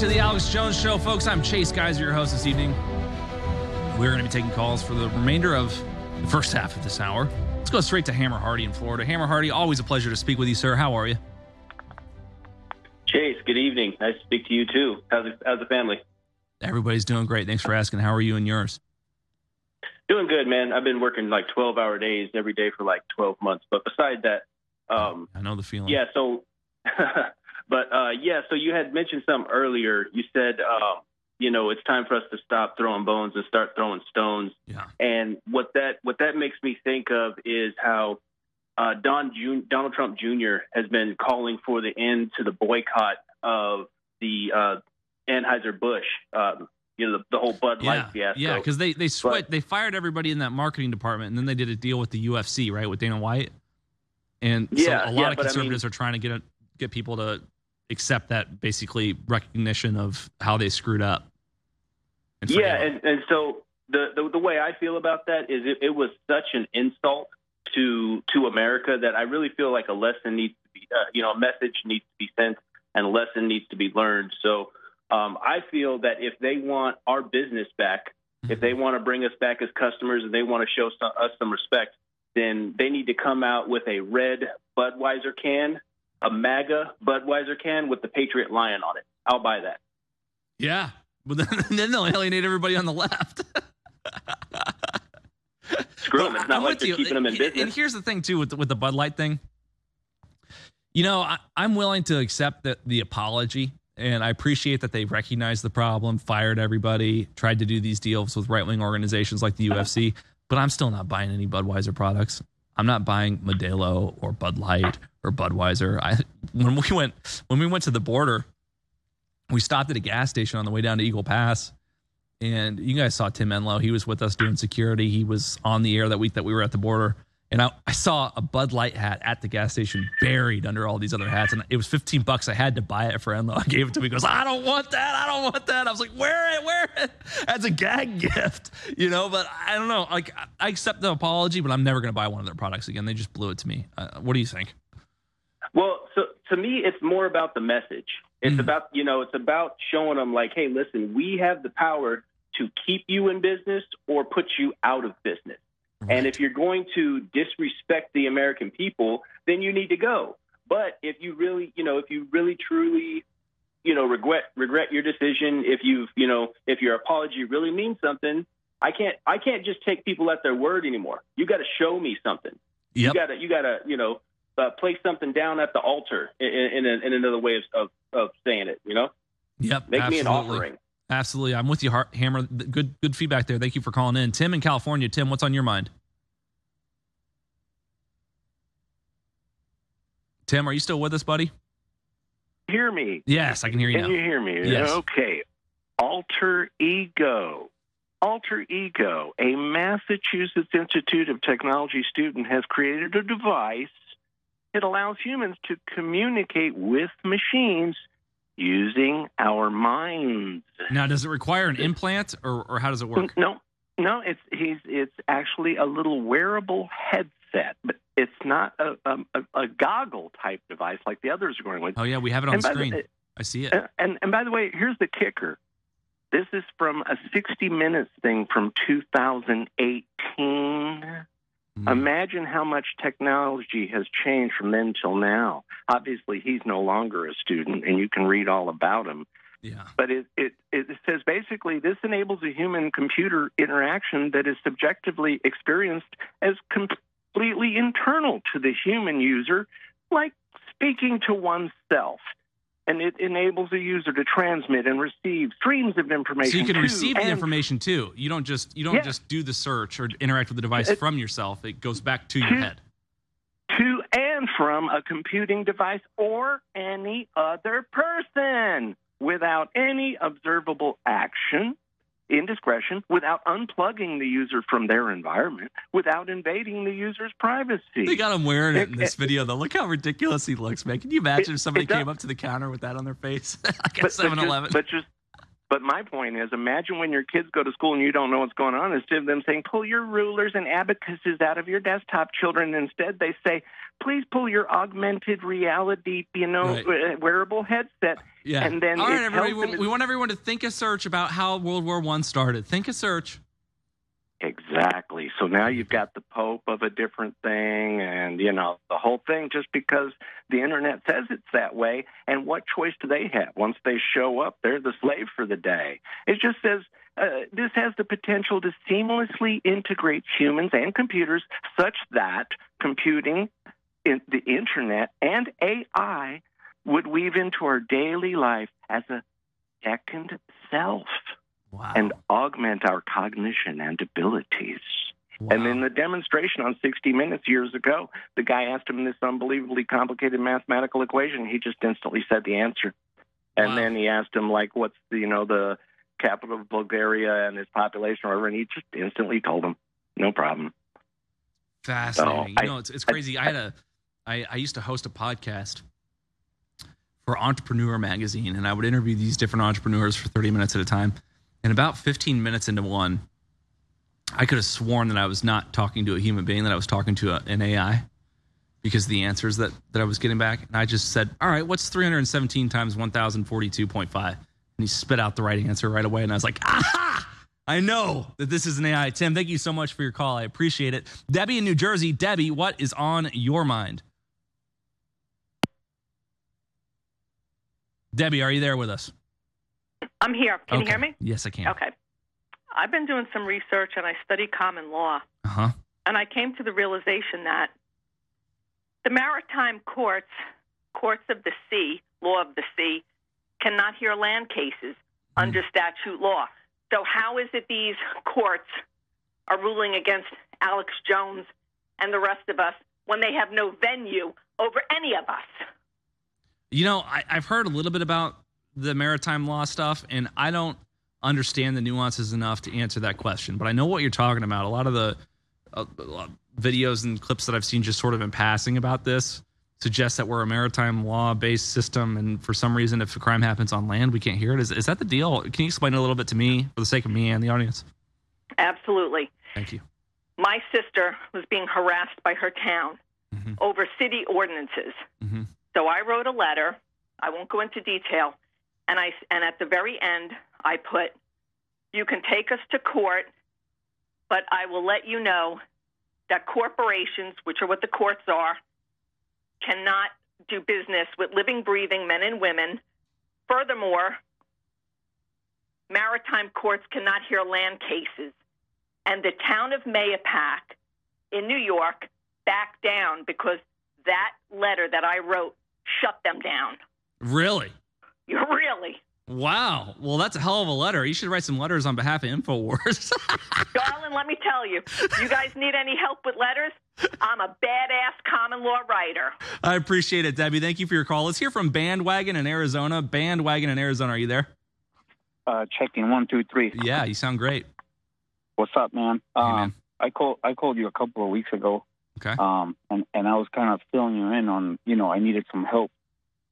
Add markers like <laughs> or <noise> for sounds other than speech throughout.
To the Alex Jones Show, folks. I'm Chase Geiser, your host this evening. We're going to be taking calls for the remainder of the first half of this hour. Let's go straight to Hammer Hardy in Florida. Hammer Hardy, always a pleasure to speak with you, sir. How are you? Chase, good evening. Nice to speak to you too. How's the, how's the family? Everybody's doing great. Thanks for asking. How are you and yours? Doing good, man. I've been working like 12 hour days every day for like 12 months. But besides that, um, I know the feeling. yeah, so, <laughs> but uh, yeah, so you had mentioned something earlier. You said, um, you know, it's time for us to stop throwing bones and start throwing stones. Yeah. And what that what that makes me think of is how uh, Don Jun- Donald Trump Jr. has been calling for the end to the boycott of the uh, Anheuser Busch, um, you know, the, the whole Bud Light Yeah, fiasco. yeah, because they they switched, they fired everybody in that marketing department, and then they did a deal with the UFC, right, with Dana White, and Yeah, so a lot yeah, of but I mean- conservatives are trying to get get people to accept that basically recognition of how they screwed up. and yeah, and, and so the, the the way I feel about that is it, it was such an insult to to America that I really feel like a lesson needs to be, uh, you know, a message needs to be sent and a lesson needs to be learned. So um, I feel that if they want our business back, if Mm-hmm. they want to bring us back as customers and they want to show some, us some respect, then they need to come out with a red Budweiser can, a MAGA Budweiser can with the Patriot Lion on it. I'll buy that. yeah, but <laughs> then, then they'll alienate everybody on the left. <laughs> Screw them. It's not I'm like they're you. keeping them in And- business. And here's the thing too with the, with the Bud Light thing. You know, I, I'm willing to accept that the apology, and I appreciate that they recognized the problem, fired everybody, tried to do these deals with right wing organizations like the UFC. But I'm still not buying any Budweiser products. I'm not buying Modelo or Bud Light or Budweiser. I when we went when we went to the border, we stopped at a gas station on the way down to Eagle Pass. And you guys saw Tim Enlow. He was with us doing security. He was on the air that week that we were at the border. And I, I saw a Bud Light hat at the gas station buried under all these other hats. And it was 15 bucks. I had to buy it for Enlow. <laughs> I gave it to him. He goes, I don't want that. I don't want that. I was like, wear it, wear it <laughs> as a gag <laughs> gift, you know? But I don't know. Like, I- accept the apology, but I'm never going to buy one of their products again. They just blew it to me. Uh, what do you think? Well, so to me, it's more about the message. It's Mhm. about you know, it's about showing them like, hey, listen, we have the power to keep you in business or put you out of business. And if you're going to disrespect the American people, then you need to go. But if you really, you know, if you really truly, you know, regret regret your decision, if you've, you know, if your apology really means something, I can't I can't just take people at their word anymore. You got to show me something. Yep. You got to you got to you know uh, place something down at the altar in, in, in, in another way of, of of saying it. You know, Yep. make me an offering. Absolutely. I'm with you, Hammer. Good good feedback there. Thank you for calling in. Tim in California. Tim, what's on your mind? Tim, are you still with us, buddy? hear me? Yes, I can hear you Can now. you hear me? Yes. Okay. Alter Ego. Alter Ego, a Massachusetts Institute of Technology student, has created a device. It allows humans to communicate with machines using our minds. Now, does it require an implant or, or how does it work? No, no, it's he's it's actually a little wearable headset, but it's not a, a, a goggle type device like the others are going with. Oh, yeah, we have it on And the the- screen. I see it. And, and and by the way, here's the kicker. This is from a 60 Minutes thing from 2018. Mm. Imagine how much technology has changed from then till now. Obviously, he's no longer a student, and you can read all about him. Yeah. But it, it, it says basically this enables a human computer interaction that is subjectively experienced as completely internal to the human user, like speaking to oneself. And it enables a user to transmit and receive streams of information. So you can to receive the information too. You don't just you don't Yeah. just do the search or interact with the device It- from yourself. It goes back to your head. to and from a computing device or any other person without any observable action, indiscretion, without unplugging the user from their environment, without invading the user's privacy. They got him wearing it in this it- video though. Look how ridiculous he looks, man. Can you imagine It- if somebody came up to the counter with that on their face? <laughs> like at but, but 7 Eleven. but just But my point is, imagine when your kids go to school and you don't know what's going on. Instead of them saying, pull your rulers and abacuses out of your desktop, children, instead they say, please pull your augmented reality, you know, right. Uh, wearable headset. Yeah. And then All right, everybody, we want everyone to think a search about how World War One started. Think a search. Exactly. So now you've got the Pope of a different thing, and you know the whole thing just because the internet says it's that way. And what choice do they have? Once they show up, they're the slave for the day. It just says uh, this has the potential to seamlessly integrate humans and computers, such that computing, in the internet, and AI would weave into our daily life as a second self wow. and augment our cognition and abilities. Wow. And in the demonstration on 60 Minutes years ago, the guy asked him this unbelievably complicated mathematical equation. He just instantly said the answer. And wow. then he asked him, like, what's the, you know, the capital of Bulgaria and its population or whatever, and he just instantly told him, no problem. Fascinating. So you know, it's, it's crazy. I, I had a, I, I used to host a podcast for Entrepreneur Magazine, and I would interview these different entrepreneurs for 30 minutes at a time. And about 15 minutes into one, I could have sworn that I was not talking to a human being, that I was talking to a, an AI because the answers that, that I was getting back. And I just said, All right, what's 317 times 1042.5? And he spit out the right answer right away. And I was like, Aha! I know that this is an AI. Tim, thank you so much for your call. I appreciate it. Debbie in New Jersey. Debbie, what is on your mind? Debbie, are you there with us? I'm here. Can okay. you hear me? Yes, I can. Okay. I've been doing some research and I study common law. Uh-huh. And I came to the realization that the maritime courts, courts of the sea, law of the sea, cannot hear land cases mm. under statute law. So how is it these courts are ruling against Alex Jones and the rest of us when they have no venue over any of us? You know, I, have heard a little bit about the maritime law stuff, and I don't understand the nuances enough to answer that question. But I know what you're talking about. A lot of the uh, videos and clips that I've seen just sort of in passing about this suggest that we're a maritime law based system, and for some reason, if a crime happens on land, we can't hear it. Is, is that the deal? Can you explain a little bit to me for the sake of me and the audience? Absolutely. Thank you. My sister was being harassed by her town mm-hmm. over city ordinances. Mm-hmm. So I wrote a letter. I won't go into detail. And I and at the very end, I put, "You can take us to court, but I will let you know that corporations, which are what the courts are, cannot do business with living, breathing men and women. Furthermore, maritime courts cannot hear land cases, and the town of Mahopac in New York backed down because that letter that I wrote shut them down. Really? <laughs> Really? Wow. Well, that's a hell of a letter. You should write some letters on behalf of InfoWars. <laughs> Darling, let me tell you, you guys need any help with letters? I'm a badass common law writer. I appreciate it, Debbie. Thank you for your call. Let's hear from Bandwagon in Arizona. Bandwagon in Arizona, are you there? Uh, checking one, two, three. Yeah, you sound great. What's up, man? Hey, um, man. I called. I called you a couple of weeks ago. Okay. Um, and and I was kind of filling you in on, you know, I needed some help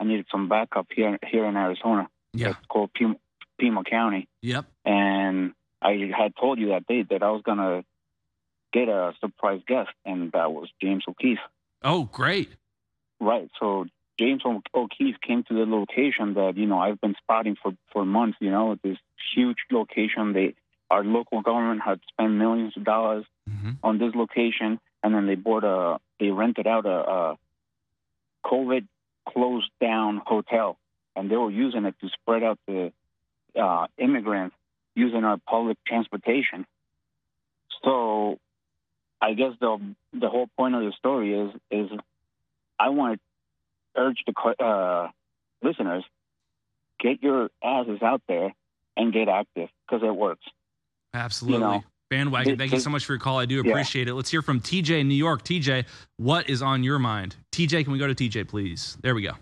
I needed some backup here here in Arizona. Yeah. It's called Pima, Pima County. Yep. And I had told you that day that I was gonna get a surprise guest, and that was James O'Keefe. Oh, great. Right. So James O'Keefe came to the location that you know I've been spotting for for months. You know, this huge location. They our local government had spent millions of dollars mm-hmm. on this location, and then they bought a they rented out a, a COVID closed down hotel, and they were using it to spread out the uh, immigrants using our public transportation. So, I guess the the whole point of the story is is I want to urge the uh, listeners get your asses out there and get active because it works. Absolutely. You know, Bandwagon, thank you so much for your call. I do appreciate yeah. it. Let's hear from TJ in New York. TJ, what is on your mind? TJ, can we go to TJ, please? There we go.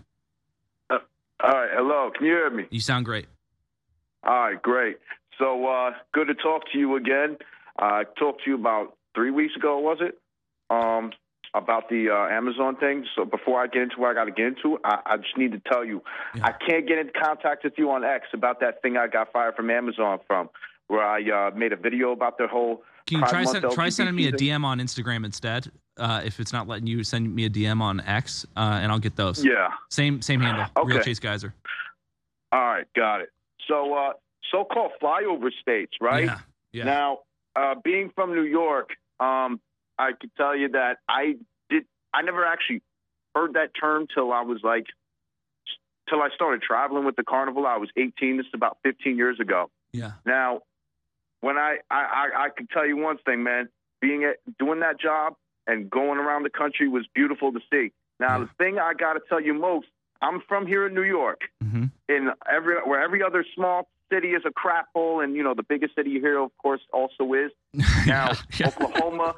Uh, all right. Hello. Can you hear me? You sound great. All right. Great. So uh, good to talk to you again. I talked to you about three weeks ago, was it? Um, about the uh, Amazon thing. So before I get into what I got to get into, I, I just need to tell you, Yeah. I can't get in contact with you on X about that thing I got fired from Amazon from, where I uh, made a video about their whole. Can you try send, try sending me a DM on Instagram instead? Uh, if it's not letting you send me a DM on X, uh, and I'll get those. Yeah. Same same handle. Real Chase Geiser. All right, got it. So, uh, so-called flyover states, right? Yeah. Yeah. Now, uh, being from New York, um, I could tell you that I did. I never actually heard that term till I was like, till I started traveling with the carnival. I was 18. This is about 15 years ago. yeah. Now, when I I, I, I can tell you one thing, man. Being at doing that job and going around the country was beautiful to see. Now, Yeah. the thing I got to tell you most, I'm from here in New York hmm in every where every other small city is a crap hole, and you know the biggest city here, of course, also is <laughs> now yeah. Oklahoma.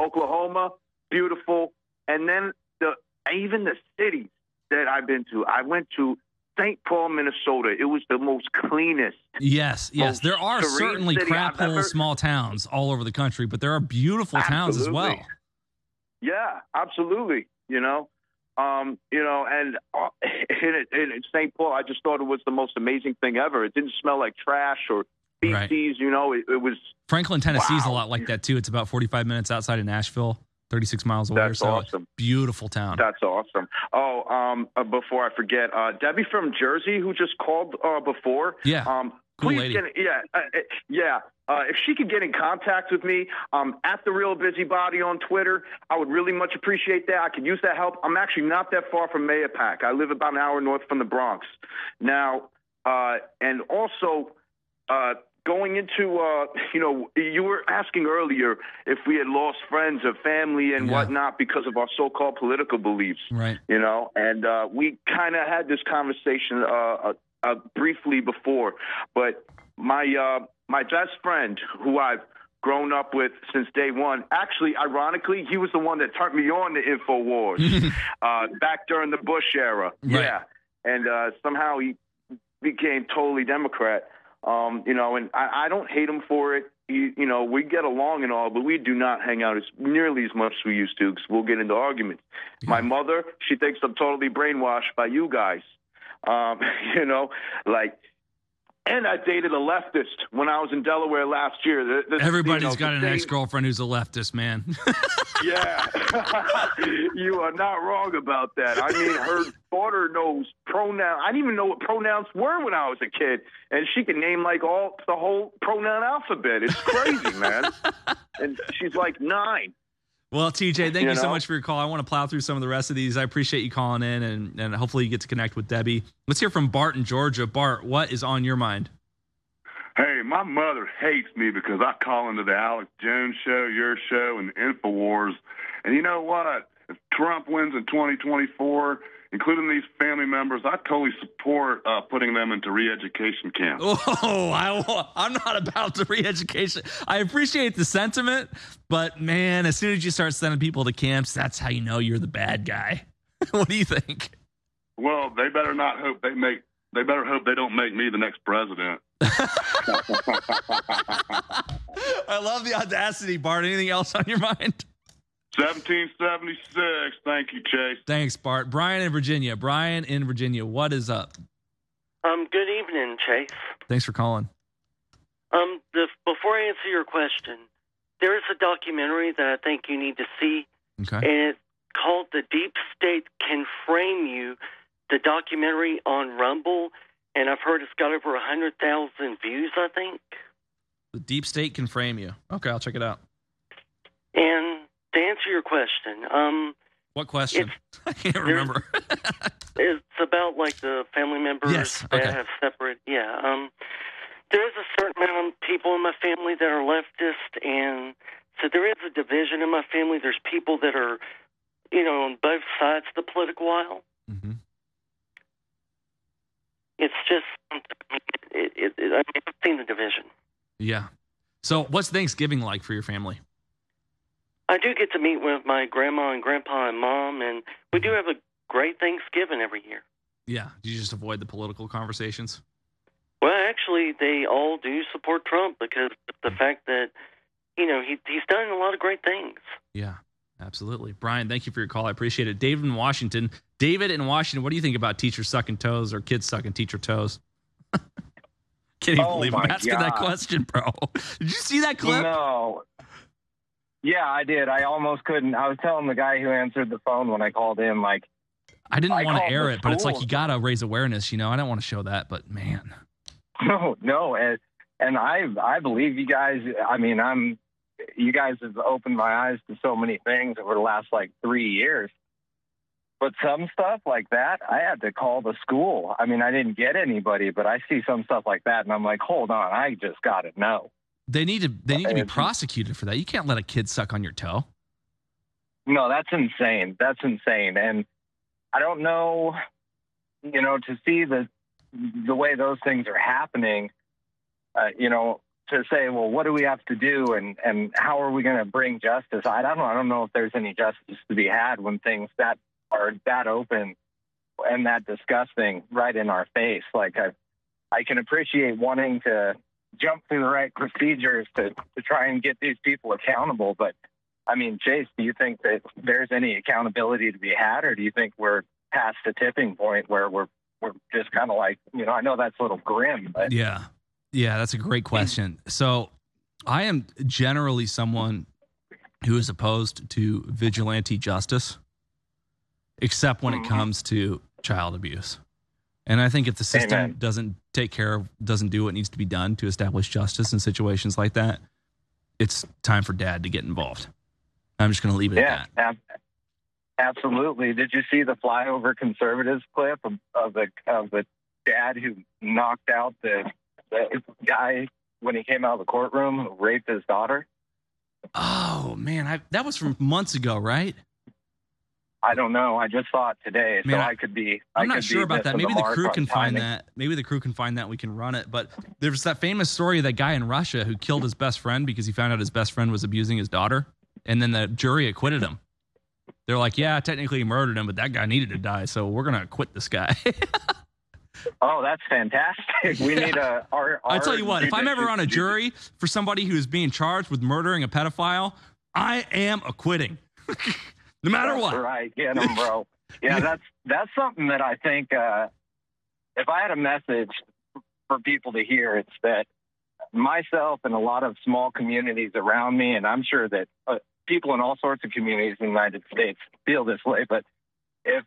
Oklahoma, beautiful, and then the even the cities that I've been to. I went to St. Paul, Minnesota. It was the most cleanest. Yes, yes. There are certainly crap hole small towns all over the country, but there are beautiful towns as well. Yeah, absolutely. You know, um, you know, and uh, in, in, in St. Paul, I just thought it was the most amazing thing ever. It didn't smell like trash or Right. feces. You know, it, it was Franklin, Tennessee is a lot like that too. It's about 45 minutes outside of Nashville, 36 miles away or That's so. awesome. Beautiful town. That's awesome. Oh, um, uh, before I forget, uh, Debbie from Jersey, who just called uh, before. Yeah. Um, Cool please lady. get yeah, uh, uh, yeah. Uh, if she could get in contact with me, um, at the real busybody on Twitter, I would really much appreciate that. I could use that help. I'm actually not that far from Mahopac. I live about an hour north from the Bronx. Now, uh, and also. Going into, uh, you know, you were asking earlier if we had lost friends or family and Yeah. whatnot because of our so-called political beliefs right. you know and uh, we kind of had this conversation uh, uh, uh, briefly before but my uh, my best friend who i've grown up with since day one actually ironically he was the one that turned me on to infowars <laughs> uh, back during the bush era Right. yeah and uh, somehow he became totally democrat um, you know and I, I don't hate him for it. You, you know we get along and all but we do not hang out as nearly as much as we used to because we'll get into arguments. My mother, she thinks I'm totally brainwashed by you guys. Um, <laughs> you know, like, and I dated a leftist when I was in Delaware last year. The- Everybody's you know, got an ex girlfriend who's a leftist, man. <laughs> Yeah, <laughs> you are not wrong about that. I mean, her daughter knows pronoun. I didn't even know what pronouns were when I was a kid, and she can name like all the whole pronoun alphabet. It's crazy, man. <laughs> And she's like nine. Well, TJ, thank you, You so much for your call. I want to plow through some of the rest of these. I appreciate you calling in, and, and hopefully you get to connect with Debbie. Let's hear from Bart in Georgia. Bart, what is on your mind? Hey, my mother hates me because I call into the Alex Jones show, your show, and Infowars. And you know what? If Trump wins in 2024, including these family members, I totally support uh, putting them into re-education camps. <laughs> Oh, I, I'm not about the re-education. I appreciate the sentiment, but man, as soon as you start sending people to camps, that's how you know you're the bad guy. <laughs> what do you think? Well, they better not hope they make. They better hope they don't make me the next president. <laughs> I love the audacity, Bart. Anything else on your mind? 1776. Thank you, Chase. Thanks, Bart. Brian in Virginia. Brian in Virginia. What is up? Um, good evening, Chase. Thanks for calling. Um, the, before I answer your question, there is a documentary that I think you need to see, Okay. and it's called "The Deep State Can Frame You." The documentary on Rumble, and I've heard it's got over a hundred thousand views. I think. The deep state can frame you. Okay, I'll check it out. And to answer your question, um, What question? <laughs> I can't remember. <laughs> it's about like the family members Yes, that have separate. Yeah. Um, there is a certain amount of people in my family that are leftist, and so there is a division in my family. There's people that are, you know, on both sides of the political aisle. hmm It's just, it, it, it, I mean, I've seen the division. Yeah. So, what's Thanksgiving like for your family? I do get to meet with my grandma and grandpa and mom, and we do have a great Thanksgiving every year. Yeah. Do you just avoid the political conversations? Well, actually, they all do support Trump because of the fact that, you know, he he's done a lot of great things. Yeah. Absolutely. Brian, thank you for your call. I appreciate it. David in Washington. David in Washington, what do you think about teachers sucking toes or kids sucking teacher toes? <laughs> Can't even Oh believe I'm my asking that question, bro. <laughs> Did you see that clip? No. Yeah, I did. I almost couldn't. I was telling the guy who answered the phone when I called in, like, I didn't I want to air it, but it's like you got to raise awareness, you know? I don't want to show that, but man. <laughs> no, no, and and I I believe you guys. I mean, I'm you guys have opened my eyes to so many things over the last like three years. But some stuff like that, I had to call the school. I mean, I didn't get anybody, but I see some stuff like that, and I'm like, hold on, I just got to know. They need to they need to be prosecuted for that. You can't let a kid suck on your toe. No, that's insane. That's insane. And I don't know, you know, to see the the way those things are happening, uh, you know, to say, well, what do we have to do, and and how are we going to bring justice? I don't know. I don't know if there's any justice to be had when things that are that open and that disgusting right in our face. Like I, I can appreciate wanting to jump through the right procedures to to try and get these people accountable, but I mean, Chase, do you think that there's any accountability to be had, or do you think we're past the tipping point where we're we're just kind of like, you know, I know that's a little grim, but Yeah. Yeah, that's a great question. So, I am generally someone who is opposed to vigilante justice, except when it mm-hmm. comes to child abuse. And I think if the system Amen. doesn't take care of, doesn't do what needs to be done to establish justice in situations like that, it's time for dad to get involved. I'm just going to leave it yeah, at that. ab- absolutely. Did you see the flyover conservatives clip of, of the of the dad who knocked out the, the guy when he came out of the courtroom who raped his daughter? Oh, man. I, that was from months ago, right? I don't know. I just saw it today, so I- I could be. I I'm not sure about that. Maybe the mark crew can find timing. that. Maybe the crew can find that. We can run it. But there's that famous story of that guy in Russia who killed his best friend because he found out his best friend was abusing his daughter, and then the jury acquitted him. They're like, yeah, technically he murdered him, but that guy needed to die, so we're gonna acquit this guy. <laughs> Oh, that's fantastic. We need a. Our, I tell you what, if I'm ever on a jury for somebody who is being charged with murdering a pedophile, I am acquitting, <laughs> no matter what. Right, get <laughs> 'em, bro. Yeah, that's that's something that I think. Uh, if I had a message for people to hear, it's that myself and a lot of small communities around me, and I'm sure that uh, people in all sorts of communities in the United States feel this way. But if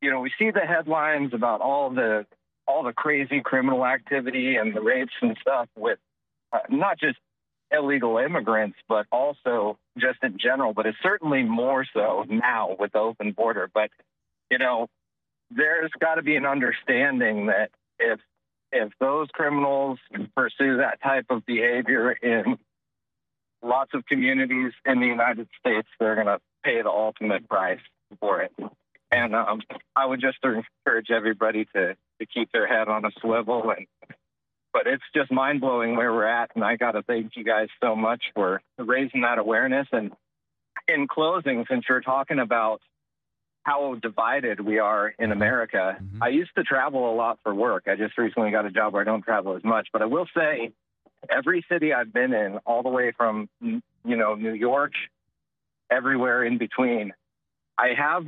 you know, we see the headlines about all the all the crazy criminal activity and the rapes and stuff with uh, not just illegal immigrants, but also just in general, but it's certainly more so now with the open border. But, you know, there's got to be an understanding that if if those criminals pursue that type of behavior in lots of communities in the United States, they're going to pay the ultimate price for it. And um, I would just encourage everybody to, to keep their head on a swivel and but it's just mind blowing where we're at. And I got to thank you guys so much for raising that awareness. And in closing, since you're talking about how divided we are in America, Mhm. I used to travel a lot for work. I just recently got a job where I don't travel as much. But I will say, every city I've been in, all the way from, you know, New York, everywhere in between, I have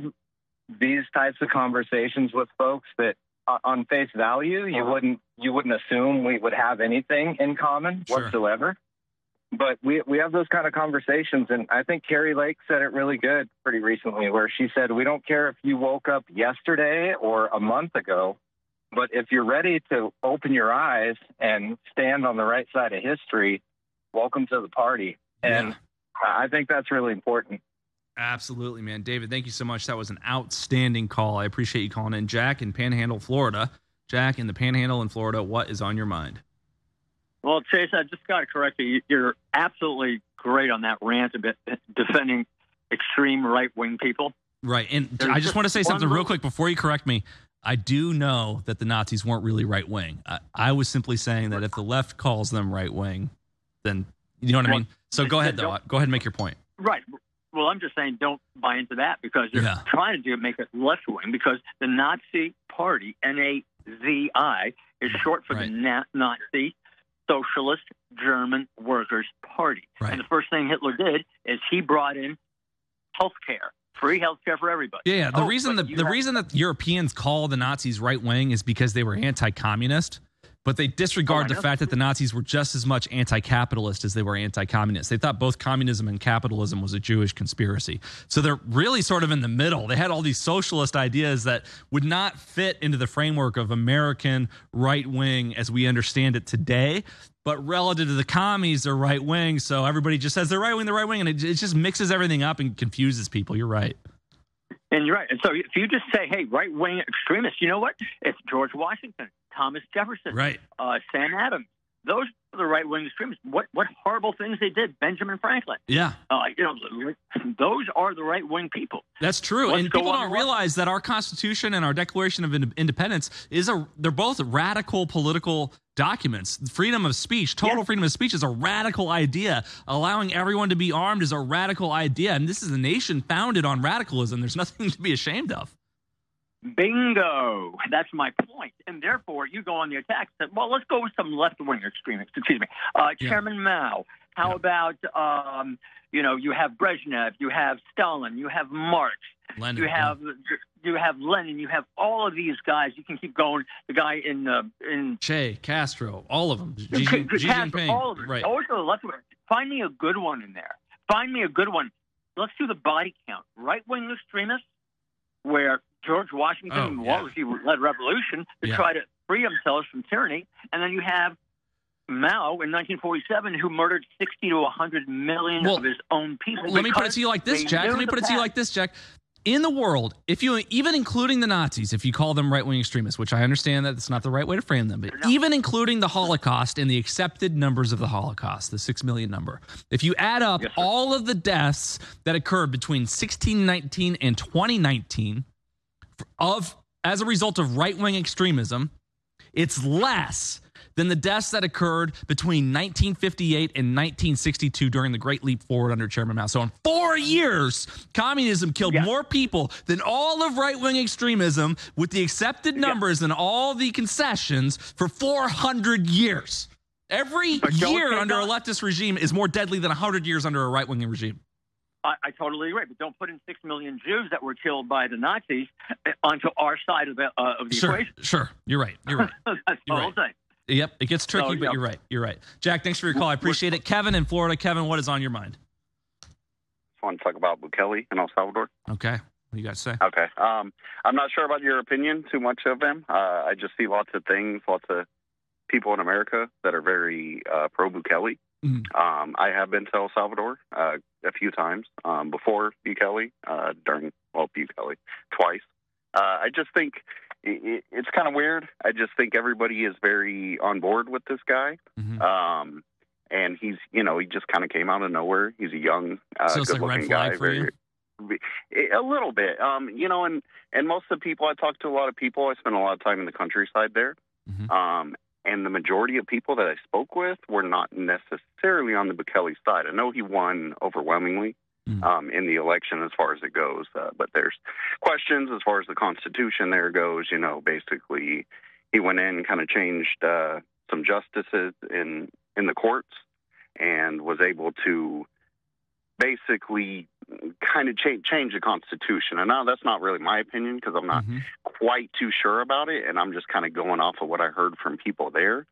these types of conversations with folks that on face value you uh-huh. wouldn't you wouldn't assume we would have anything in common Sure. whatsoever but we we have those kind of conversations and i think kari lake said it really good pretty recently where she said we don't care if you woke up yesterday or a month ago but if you're ready to open your eyes and stand on the right side of history welcome to the party and Yeah. i think that's really important Absolutely, man. David, thank you so much. That was an outstanding call. I appreciate you calling in. Jack in Panhandle, Florida. Jack in the Panhandle in Florida, what is on your mind? Well, Chase, I just got to correct you. You're absolutely great on that rant about defending extreme right wing people. Right. And There's I just want to say something real quick before you correct me. I do know that the Nazis weren't really right wing. I, I was simply saying that if the left calls them right wing, then you know what I mean? So go ahead, though. Go ahead and make your point. Right. Well, I'm just saying don't buy into that because they're Yeah. trying to do make it left wing because the Nazi Party, N A Z I, is mm-hmm. short for Right. the Na- Nazi Socialist German Workers Party. Right. And the first thing Hitler did is he brought in health care, free health care for everybody. Yeah, the Oh, reason the, the have- reason that Europeans call the Nazis right wing is because they were anti-communist, but they disregard Oh, the fact that the Nazis were just as much anti-capitalist as they were anti-communist. They thought both communism and capitalism was a Jewish conspiracy. So they're really sort of in the middle. They had all these socialist ideas that would not fit into the framework of American right wing as we understand it today. But relative to the commies, they're right wing. So everybody just says they're right wing, they're right wing, and it, it just mixes everything up and confuses people. You're right. And you're right. And so if you just say, hey, right wing extremists, you know what? It's George Washington, Thomas Jefferson, Right. uh, Sam Adams. Those are the right wing extremists. What what horrible things they did, Benjamin Franklin. Yeah. Uh, you know, those are the right wing people. That's true, Let's and people don't realize that our Constitution and our Declaration of Independence is a. They're both radical political documents. Freedom of speech, total freedom of speech, is a radical idea. Allowing everyone to be armed is a radical idea, and this is a nation founded on radicalism. There's <laughs> nothing to be ashamed of. Bingo. That's my point. And therefore, you go on the attack. Well, let's go with some left wing extremists. Excuse me, uh, Yeah. Chairman Mao. How Yeah. about um, you know you have Brezhnev, you have Stalin, you have Marx, Lenin, you have you have Lenin, you have all of these guys. You can keep going. The guy in uh, in Che, Castro, all of them. Xi, K- Xi Castro, all of them. right? Also, left. Find me a good one in there. Find me a good one. Let's do the body count. Right wing extremists, where George Washington Oh, and yeah. Led revolution to Yeah. try to free themselves from tyranny, and then you have Mao in 1947 who murdered 60 to 100 million Well, of his own people. Let me put it to you like this, Jack. Let me put it to you like this, Jack. In the world, if you even including the Nazis, if you call them right wing extremists, which I understand that it's not the right way to frame them, but even including the Holocaust and the accepted numbers of the Holocaust, the six million number, if you add up Yes, all of the deaths that occurred between 1619 and 2019 of as a result of right wing extremism, it's less than the deaths that occurred between 1958 and 1962 during the Great Leap Forward under Chairman Mao. So, in four years, communism killed Yeah. more people than all of right wing extremism, with the accepted numbers and all the concessions for 400 years. Every year under a leftist regime is more deadly than 100 years under a right wing regime. I, I totally agree, but don't put in six million Jews that were killed by the Nazis uh, onto our side of the uh, of the Sure, equation. sure. You're right. You're right. <laughs> That's You're all right. I'm saying. Yep, it gets tricky, So, but yeah. you're right. You're right. Jack, thanks for your call. I appreciate it. Kevin in Florida. Kevin, what is on your mind? I want to talk about Bukele in El Salvador. Okay. What do you got to say? Okay. Um, I'm not sure about your opinion too much of him. Uh, I just see lots of things, lots of people in America that are very uh, pro Bukele. Mhm. Um, I have been to El Salvador uh, a few times um, before Bukele, uh, during, well, Bukele, twice. Uh, I just think i i it's kind of weird. I just think everybody is very on board with this guy. Mhm. Um, and he's, you know, he just kind of came out of nowhere. He's a young, uh, So good-looking flag guy. very, a little bit. Um, you know, and and most of the people I talk to, a lot of people. I spent a lot of time in the countryside there. Mhm. Um, and the majority of people that I spoke with were not necessarily on the Bukele side. I know he won overwhelmingly Mhm. um, in the election as far as it goes, uh, but there's questions as far as the Constitution there goes. You know, basically, he went in kind of changed uh, some justices in in the courts and was able to basically kind of change change the Constitution. And now that's not really my opinion because I'm not Mhm. quite too sure about it, and I'm just kind of going off of what I heard from people there.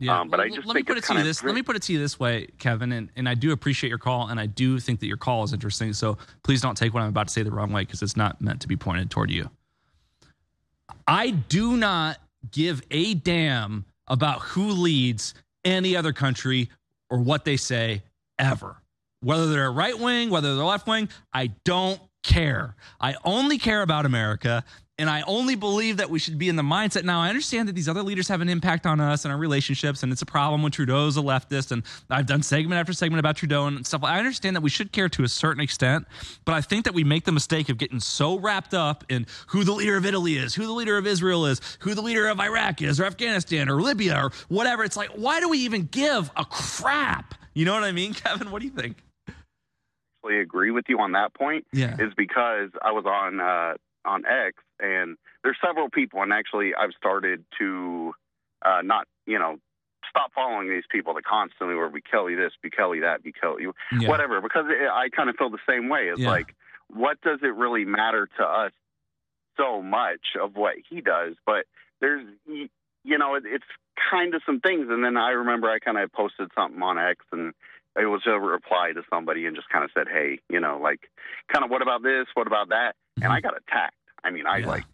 Yeah, Um, but I L- just let me put it to you this. very- Let me put it to you this way, Kevin, and, and I do appreciate your call, and I do think that your call is interesting. So please don't take what I'm about to say the wrong way because it's not meant to be pointed toward you. I do not give a damn about who leads any other country or what they say ever. Whether they're right wing, whether they're left wing, I don't care. I only care about America. And I only believe that we should be in the mindset. Now, I understand that these other leaders have an impact on us and our relationships, and it's a problem when Trudeau's a leftist. And I've done segment after segment about Trudeau and stuff. I understand that we should care to a certain extent, but I think that we make the mistake of getting so wrapped up in who the leader of Italy is, who the leader of Israel is, who the leader of Iraq is, or Afghanistan, or Libya, or whatever. It's like, why do we even give a crap? You know what I mean, <laughs> Kevin? What do you think? I agree with you on that point. Yeah. Is because I was on uh, on X, and there's several people, and actually I've started to uh, not, you know, stop following these people that constantly were Bukele this, Bukele that, Bukele Yeah. whatever, because it, I kind of feel the same way. It's Yeah. like, what does it really matter to us so much of what he does? But there's, you know, it, it's kind of some things. And then I remember I kind of posted something on X and it was a reply to somebody and just kind of said, hey, you know, like, kind of what about this? What about that? And I got attacked. I mean, I Yeah. like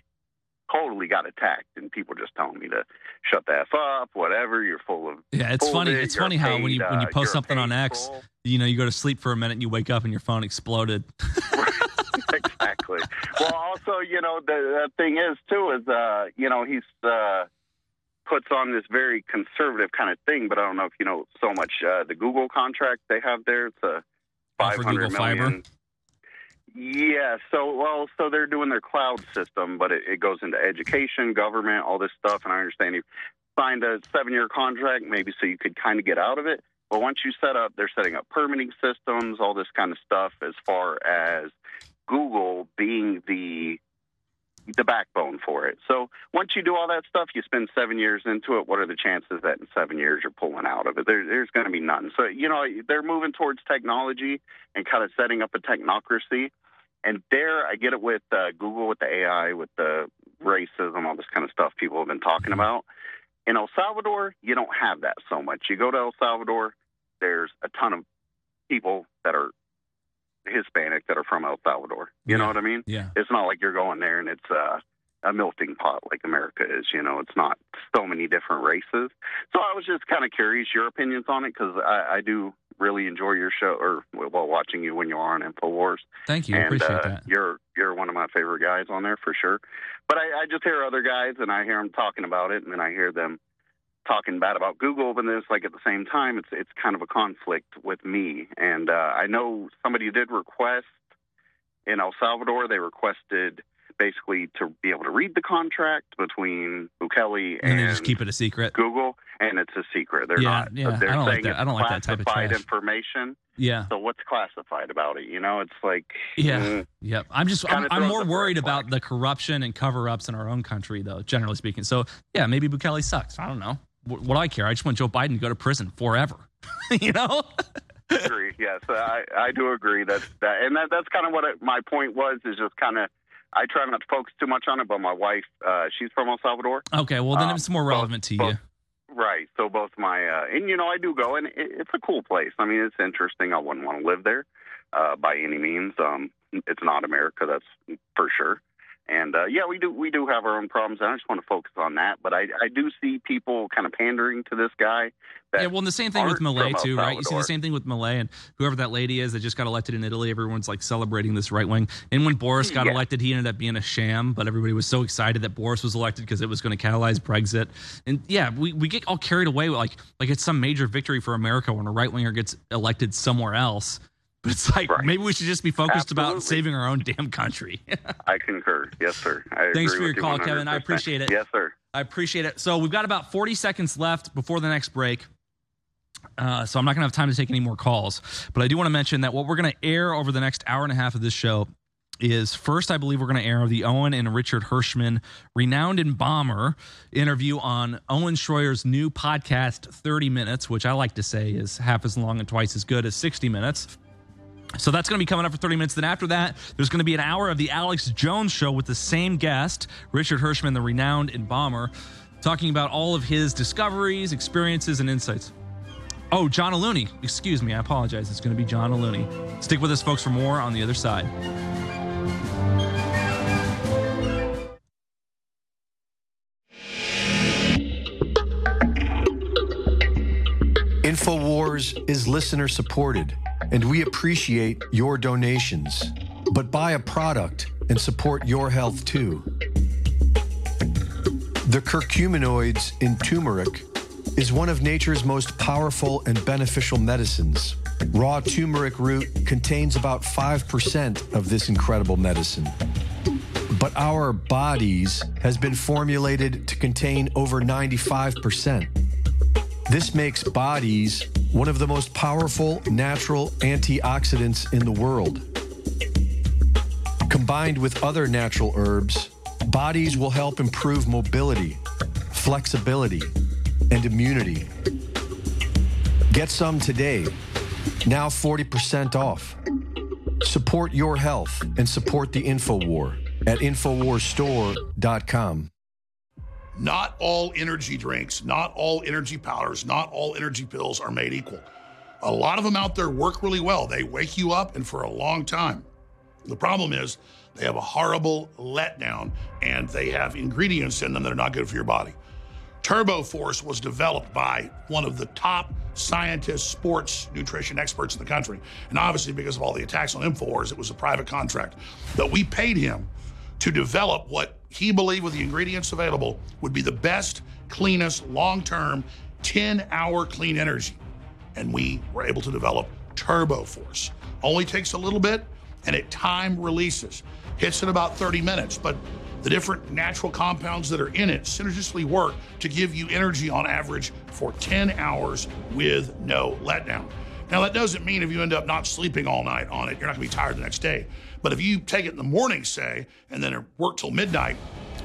totally got attacked and people just telling me to shut the F up, whatever. You're full of. Yeah, it's funny. it, It's funny how when you when you uh, post you're something on X, you know, you go to sleep for a minute and you wake up and your phone exploded. <laughs> <laughs> exactly. Well, also, you know, the, the thing is too is, uh, you know, he's uh, puts on this very conservative kind of thing, but I don't know if you know so much. Uh, the Google contract they have there, it's a five for hundred Google Fiber? Yeah, so well, so they're doing their cloud system, but it, it goes into education, government, all this stuff. And I understand you signed a seven-year contract, maybe so you could kind of get out of it. But once you set up, they're setting up permitting systems, all this kind of stuff, as far as Google being the the backbone for it. So once you do all that stuff, you spend seven years into it. What are the chances that in seven years you're pulling out of it? There, there's going to be none. So you know they're moving towards technology and kind of setting up a technocracy. And there, I get it with uh, Google, with the AI, with the racism, all this kind of stuff people have been talking about. In El Salvador, you don't have that so much. You go to El Salvador, there's a ton of people that are Hispanic that are from El Salvador. You know what I mean? Yeah. It's not like you're going there and it's uh, a melting pot like America is. You know, it's not so many different races. So I was just kind of curious your opinions on it because I, I do really enjoy your show or well watching you when you're on Infowars. Thank you. I and appreciate uh, that. you're you're one of my favorite guys on there for sure. But I, I just hear other guys and I hear them talking about it, and then I hear them talking bad about Google. But then it's like at the same time, it's it's kind of a conflict with me. And uh, I know somebody did request in El Salvador. They requested basically to be able to read the contract between Bukele And and, just keep it a secret. Google, and it's a secret. They're Yeah, not. yeah, They're I don't like that. I don't like that type of classified information. Yeah. So what's classified about it? You know, it's like Yeah. mm, Yep. I'm just I'm, I'm more worried about the corruption and cover-ups in our own country though, generally speaking. So, yeah, maybe Bukele sucks. I don't know. What, what do I care? I just want Joe Biden to go to prison forever. <laughs> you know? agree. Yes, I, I do agree that that, and that, that's kind of what it, my point was. Is just kind of I try not to focus too much on it, but my wife, uh, she's from El Salvador, Okay, well then Um, it's more relevant to you. right? So both my uh, and you know I do go, and it, it's a cool place. I mean, it's interesting. I wouldn't want to live there uh, by any means. Um, it's not America, that's for sure. And uh, yeah, we do we do have our own problems. And I just want to focus on that. But I I do see people kind of pandering to this guy. Yeah, well, and the same thing with Milei too, right? You see the same thing with Milei and whoever that lady is that just got elected in Italy. Everyone's like celebrating this right wing. And when Boris got Yeah. elected, he ended up being a sham. But everybody was so excited that Boris was elected because it was going to catalyze Brexit. And yeah, we, we get all carried away with like like it's some major victory for America when a right winger gets elected somewhere else. But it's like Right. maybe we should just be focused about saving our own damn country. <laughs> I concur. Yes, sir. I Thanks for your call, Kevin. I appreciate it. Yes, sir. I appreciate it. So we've got about 40 seconds left before the next break. Uh, so I'm not going to have time to take any more calls. But I do want to mention that what we're going to air over the next hour and a half of this show is first, I believe we're going to air the Owen and Richard Hirschman, renowned embalmer, interview on Owen Schroyer's new podcast, 30 Minutes, which I like to say is half as long and twice as good as 60 Minutes. So that's going to be coming up for 30 minutes. Then after that, there's going to be an hour of the Alex Jones show with the same guest, Richard Hirschman, the renowned embalmer, talking about all of his discoveries, experiences, and insights. Oh, John Alooney. Excuse me. I apologize. It's going to be John Alooney. Stick with us, folks, for more on the other side. InfoWars is listener supported, and we appreciate your donations. But buy a product and support your health too. The curcuminoids in turmeric is one of nature's most powerful and beneficial medicines. Raw turmeric root contains about 5% of this incredible medicine. But our bodies has been formulated to contain over 95%. This makes bodies one of the most powerful natural antioxidants in the world. Combined with other natural herbs, bodies will help improve mobility, flexibility, and immunity. Get some today, now 40% off. Support your health and support the InfoWar at InfoWarsStore.com. Not all energy drinks, not all energy powders, not all energy pills are made equal. A lot of them out there work really well. They wake you up and for a long time. The problem is they have a horrible letdown and they have ingredients in them that are not good for your body. Turbo Force was developed by one of the top scientists, sports nutrition experts in the country. And obviously, because of all the attacks on InfoWars, it was a private contract. But we paid him to develop what he believed with the ingredients available would be the best, cleanest, long term 10 hour clean energy. And we were able to develop Turbo Force. Only takes a little bit and it time releases. Hits in about 30 minutes, but the different natural compounds that are in it synergistically work to give you energy on average for 10 hours with no letdown. Now, that doesn't mean if you end up not sleeping all night on it, you're not gonna be tired the next day. But if you take it in the morning, say, and then work till midnight,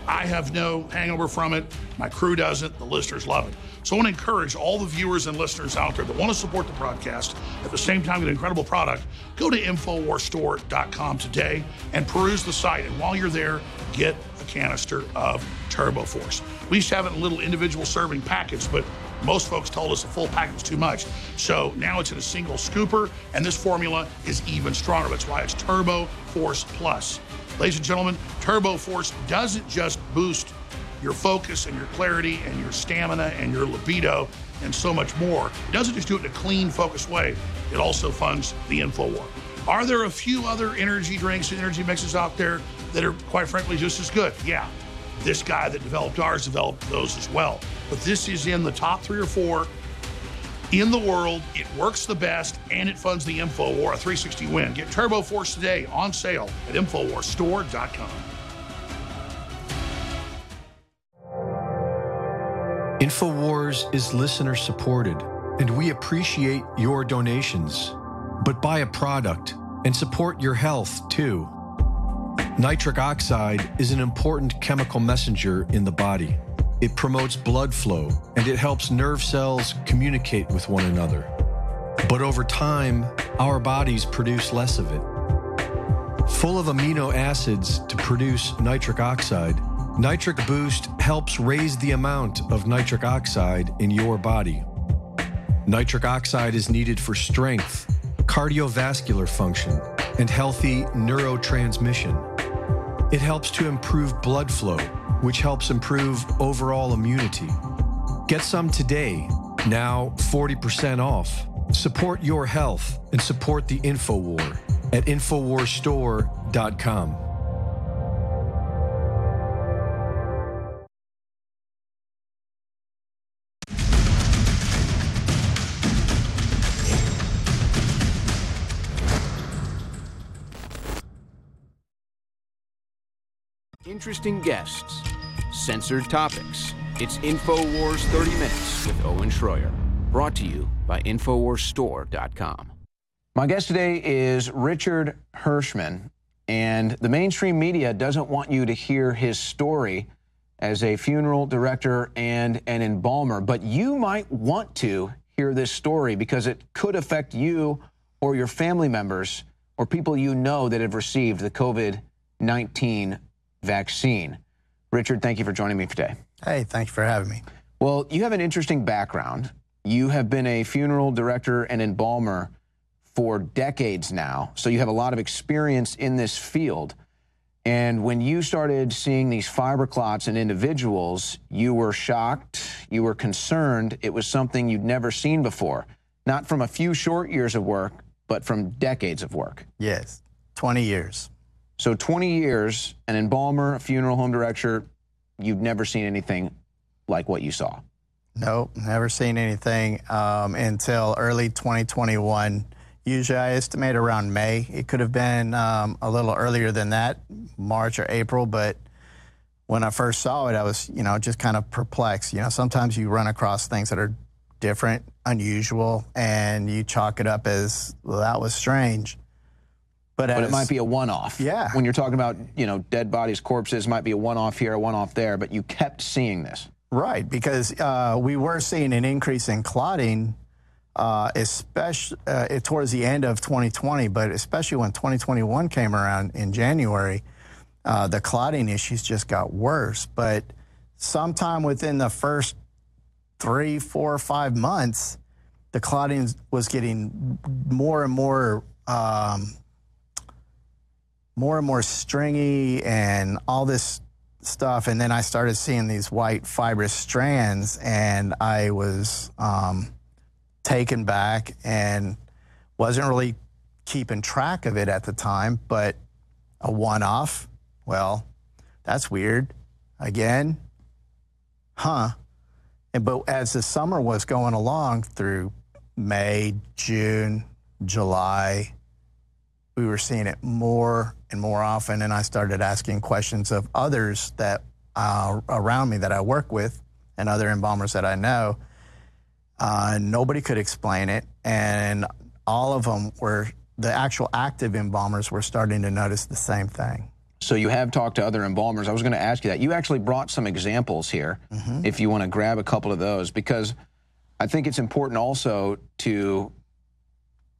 I have no hangover from it. My crew doesn't. The listeners love it. So I want to encourage all the viewers and listeners out there that want to support the broadcast, at the same time get an incredible product, go to InfoWarsStore.com today and peruse the site. And while you're there, get a canister of Turbo Force. We used to have it in little individual serving packets, but most folks told us a full packet was too much. So now it's in a single scooper, and this formula is even stronger. That's why it's Turbo Force Plus. Ladies and gentlemen, Turbo Force doesn't just boost your focus and your clarity and your stamina and your libido and so much more. It doesn't just do it in a clean, focused way. It also funds the InfoWar. Are there a few other energy drinks and energy mixes out there that are, quite frankly, just as good? Yeah. This guy that developed ours developed those as well. But this is in the top three or four in the world. It works the best and it funds the InfoWar, a 360 win. Get Turbo Force today on sale at InfoWarsStore.com. InfoWars is listener supported, and we appreciate your donations. But buy a product and support your health too. Nitric oxide is an important chemical messenger in the body. It promotes blood flow and it helps nerve cells communicate with one another. But over time, our bodies produce less of it. Full of amino acids to produce nitric oxide, Nitric Boost helps raise the amount of nitric oxide in your body. Nitric oxide is needed for strength, cardiovascular function, and healthy neurotransmission. It helps to improve blood flow, which helps improve overall immunity. Get some today, now 40% off. Support your health and support the InfoWar at InfoWarsStore.com. Interesting guests, censored topics. It's InfoWars 30 Minutes with Owen Schroyer. Brought to you by InfoWarsStore.com. My guest today is Richard Hirschman, and the mainstream media doesn't want you to hear his story as a funeral director and an embalmer, but you might want to hear this story because it could affect you or your family members or people you know that have received the COVID 19 vaccine. Richard, thank you for joining me today. Hey, thank you for having me. Well, you have an interesting background. You have been a funeral director and embalmer for decades now, so you have a lot of experience in this field. And when you started seeing these fiber clots in individuals, you were shocked, you were concerned. It was something you'd never seen before, not from a few short years of work, but from decades of work. Yes, 20 years. So 20 years, an embalmer, a funeral home director, you've never seen anything like what you saw. Nope, never seen anything um, until early 2021. Usually I estimate around May. It could have been um, a little earlier than that, March or April, but when I first saw it, I was, you know, just kind of perplexed. You know, sometimes you run across things that are different, unusual, and you chalk it up as, well, that was strange. But, but it might be a one-off. Yeah. When you're talking about, you know, dead bodies, corpses, might be a one-off here, a one-off there, but you kept seeing this. Right, because uh, we were seeing an increase in clotting uh, especially uh, towards the end of 2020, but especially when 2021 came around in January, uh, the clotting issues just got worse. But sometime within the first three, four, five months, the clotting was getting more and more. Um, more and more stringy and all this stuff. And then I started seeing these white fibrous strands, and I was um, taken back and wasn't really keeping track of it at the time. But a one off, well, that's weird. Again, huh? And, but as the summer was going along through May, June, July, we were seeing it more and more often. And I started asking questions of others that uh, around me that I work with and other embalmers that I know. Uh, nobody could explain it. And all of them were, the actual active embalmers were starting to notice the same thing. So you have talked to other embalmers. I was going to ask you that. You actually brought some examples here, Mhm. if you want to grab a couple of those, because I think it's important also to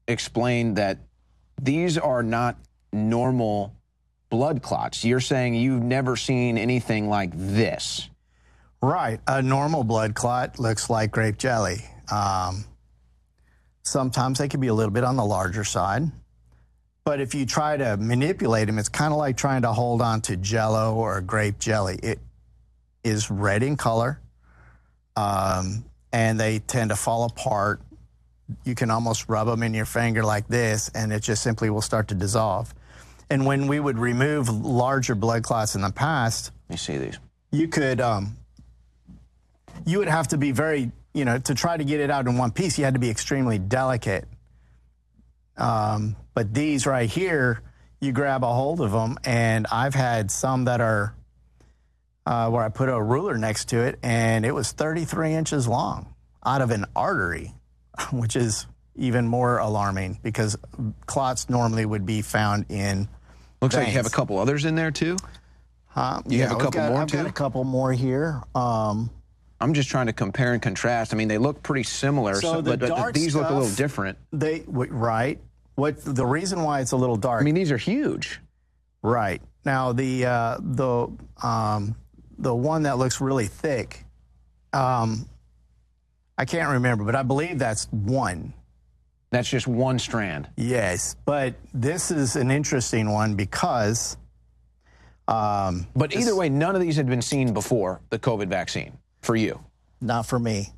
explain that these are not normal blood clots. You're saying you've never seen anything like this. Right. A normal blood clot looks like grape jelly. Um, sometimes they can be a little bit on the larger side. But if you try to manipulate them, it's kind of like trying to hold on to jello or grape jelly. It is red in color, um, and they tend to fall apart. You can almost rub them in your finger like this, and it just simply will start to dissolve. And when we would remove larger blood clots in the past, you see these. You could, um, you would have to be very, you know, to try to get it out in one piece. You had to be extremely delicate. Um, but these right here, you grab a hold of them, and I've had some that are uh, where I put a ruler next to it, and it was 33 inches long out of an artery, <laughs> which is even more alarming because clots normally would be found in. Looks like you have a couple others in there too. Huh? You have a couple got- more I've got a couple more here. Um, I'm just trying to compare and contrast. I mean, they look pretty similar, So so, the but, but these look a little different. They right. What the reason why it's a little dark? I mean, these are huge. Right now, the uh, the um, the one that looks really thick, um, I can't remember, but I believe that's one. That's just one strand. Yes, but this is an interesting one because. Um, But either way, none of these had been seen before the COVID vaccine for you. Not for me.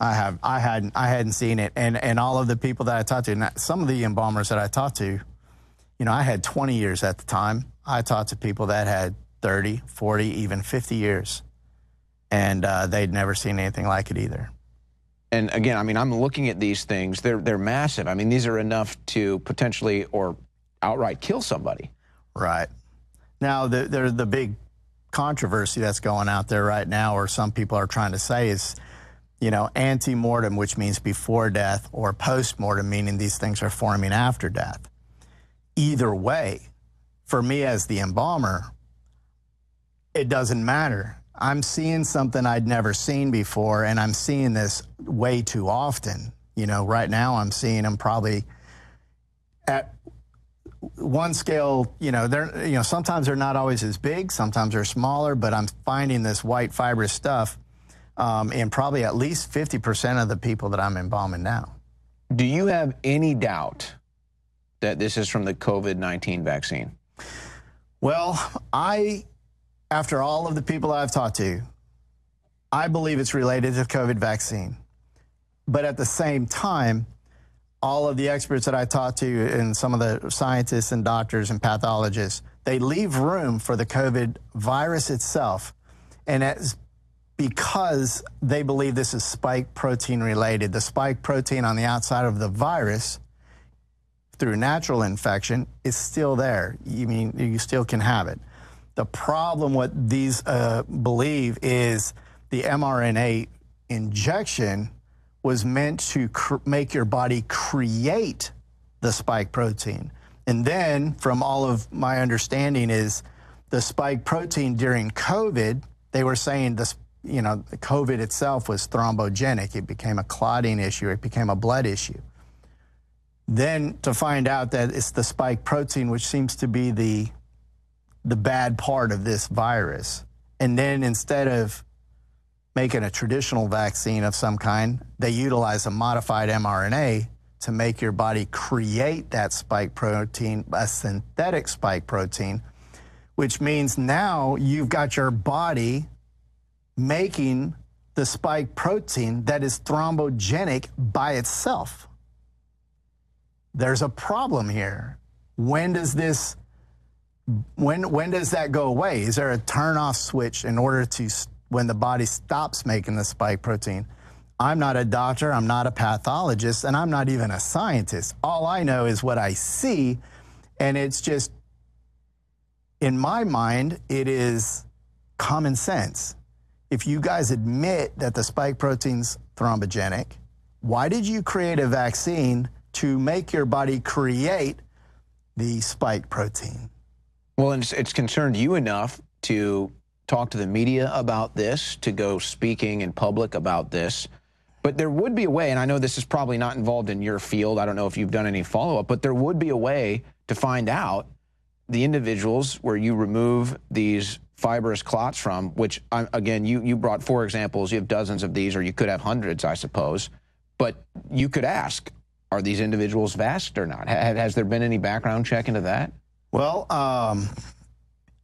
I have I hadn't I hadn't seen it, and and all of the people that I talked to, and some of the embalmers that I talked to, you know, I had 20 years at the time. I talked to people that had 30, 40, even 50 years, and uh, they'd never seen anything like it either. And again, I mean, I'm looking at these things. They're they're massive. I mean, these are enough to potentially or outright kill somebody. Right. Now, the, the, the big controversy that's going out there right now, or some people are trying to say, is, you know, ante mortem, which means before death, or post mortem, meaning these things are forming after death. Either way, for me as the embalmer, it doesn't matter. I'm seeing something I'd never seen before, and I'm seeing this way too often. You know, right now I'm seeing them probably at one scale, you know, they're you know sometimes they're not always as big, sometimes they're smaller, but I'm finding this white fibrous stuff um, in probably at least 50% of the people that I'm embalming now. Do you have any doubt that this is from the COVID 19 vaccine? Well, I, after all of the people I've talked to, I believe it's related to COVID vaccine. But at the same time, all of the experts that I talked to and some of the scientists and doctors and pathologists, they leave room for the COVID virus itself. And it's because they believe this is spike protein related. The spike protein on the outside of the virus through natural infection is still there. You mean you still can have it. The problem what these uh, believe is the mRNA injection was meant to make your body create the spike protein. And then, from all of my understanding, is the spike protein during COVID, they were saying this you know, COVID itself was thrombogenic. It became a clotting issue. It became a blood issue. Then to find out that it's the spike protein, which seems to be the the bad part of this virus. And then instead of making a traditional vaccine of some kind, they utilize a modified mRNA to make your body create that spike protein, a synthetic spike protein, which means now you've got your body making the spike protein that is thrombogenic by itself. There's a problem here. When does this when when does that go away? Is there a turn off switch in order to when the body stops making the spike protein? I'm not a doctor, I'm not a pathologist, and I'm not even a scientist. All I know is what I see, and it's just in my mind, it is common sense. If you guys admit that the spike protein's thrombogenic, why did you create a vaccine to make your body create the spike protein? Well, it's, it's concerned you enough to talk to the media about this, to go speaking in public about this. But there would be a way, and I know this is probably not involved in your field. I don't know if you've done any follow up, but there would be a way to find out the individuals where you remove these fibrous clots from, which, again, you, you brought four examples. You have dozens of these, or you could have hundreds, I suppose. But you could ask, are these individuals vaxxed or not? Has there been any background check into that? Well, um,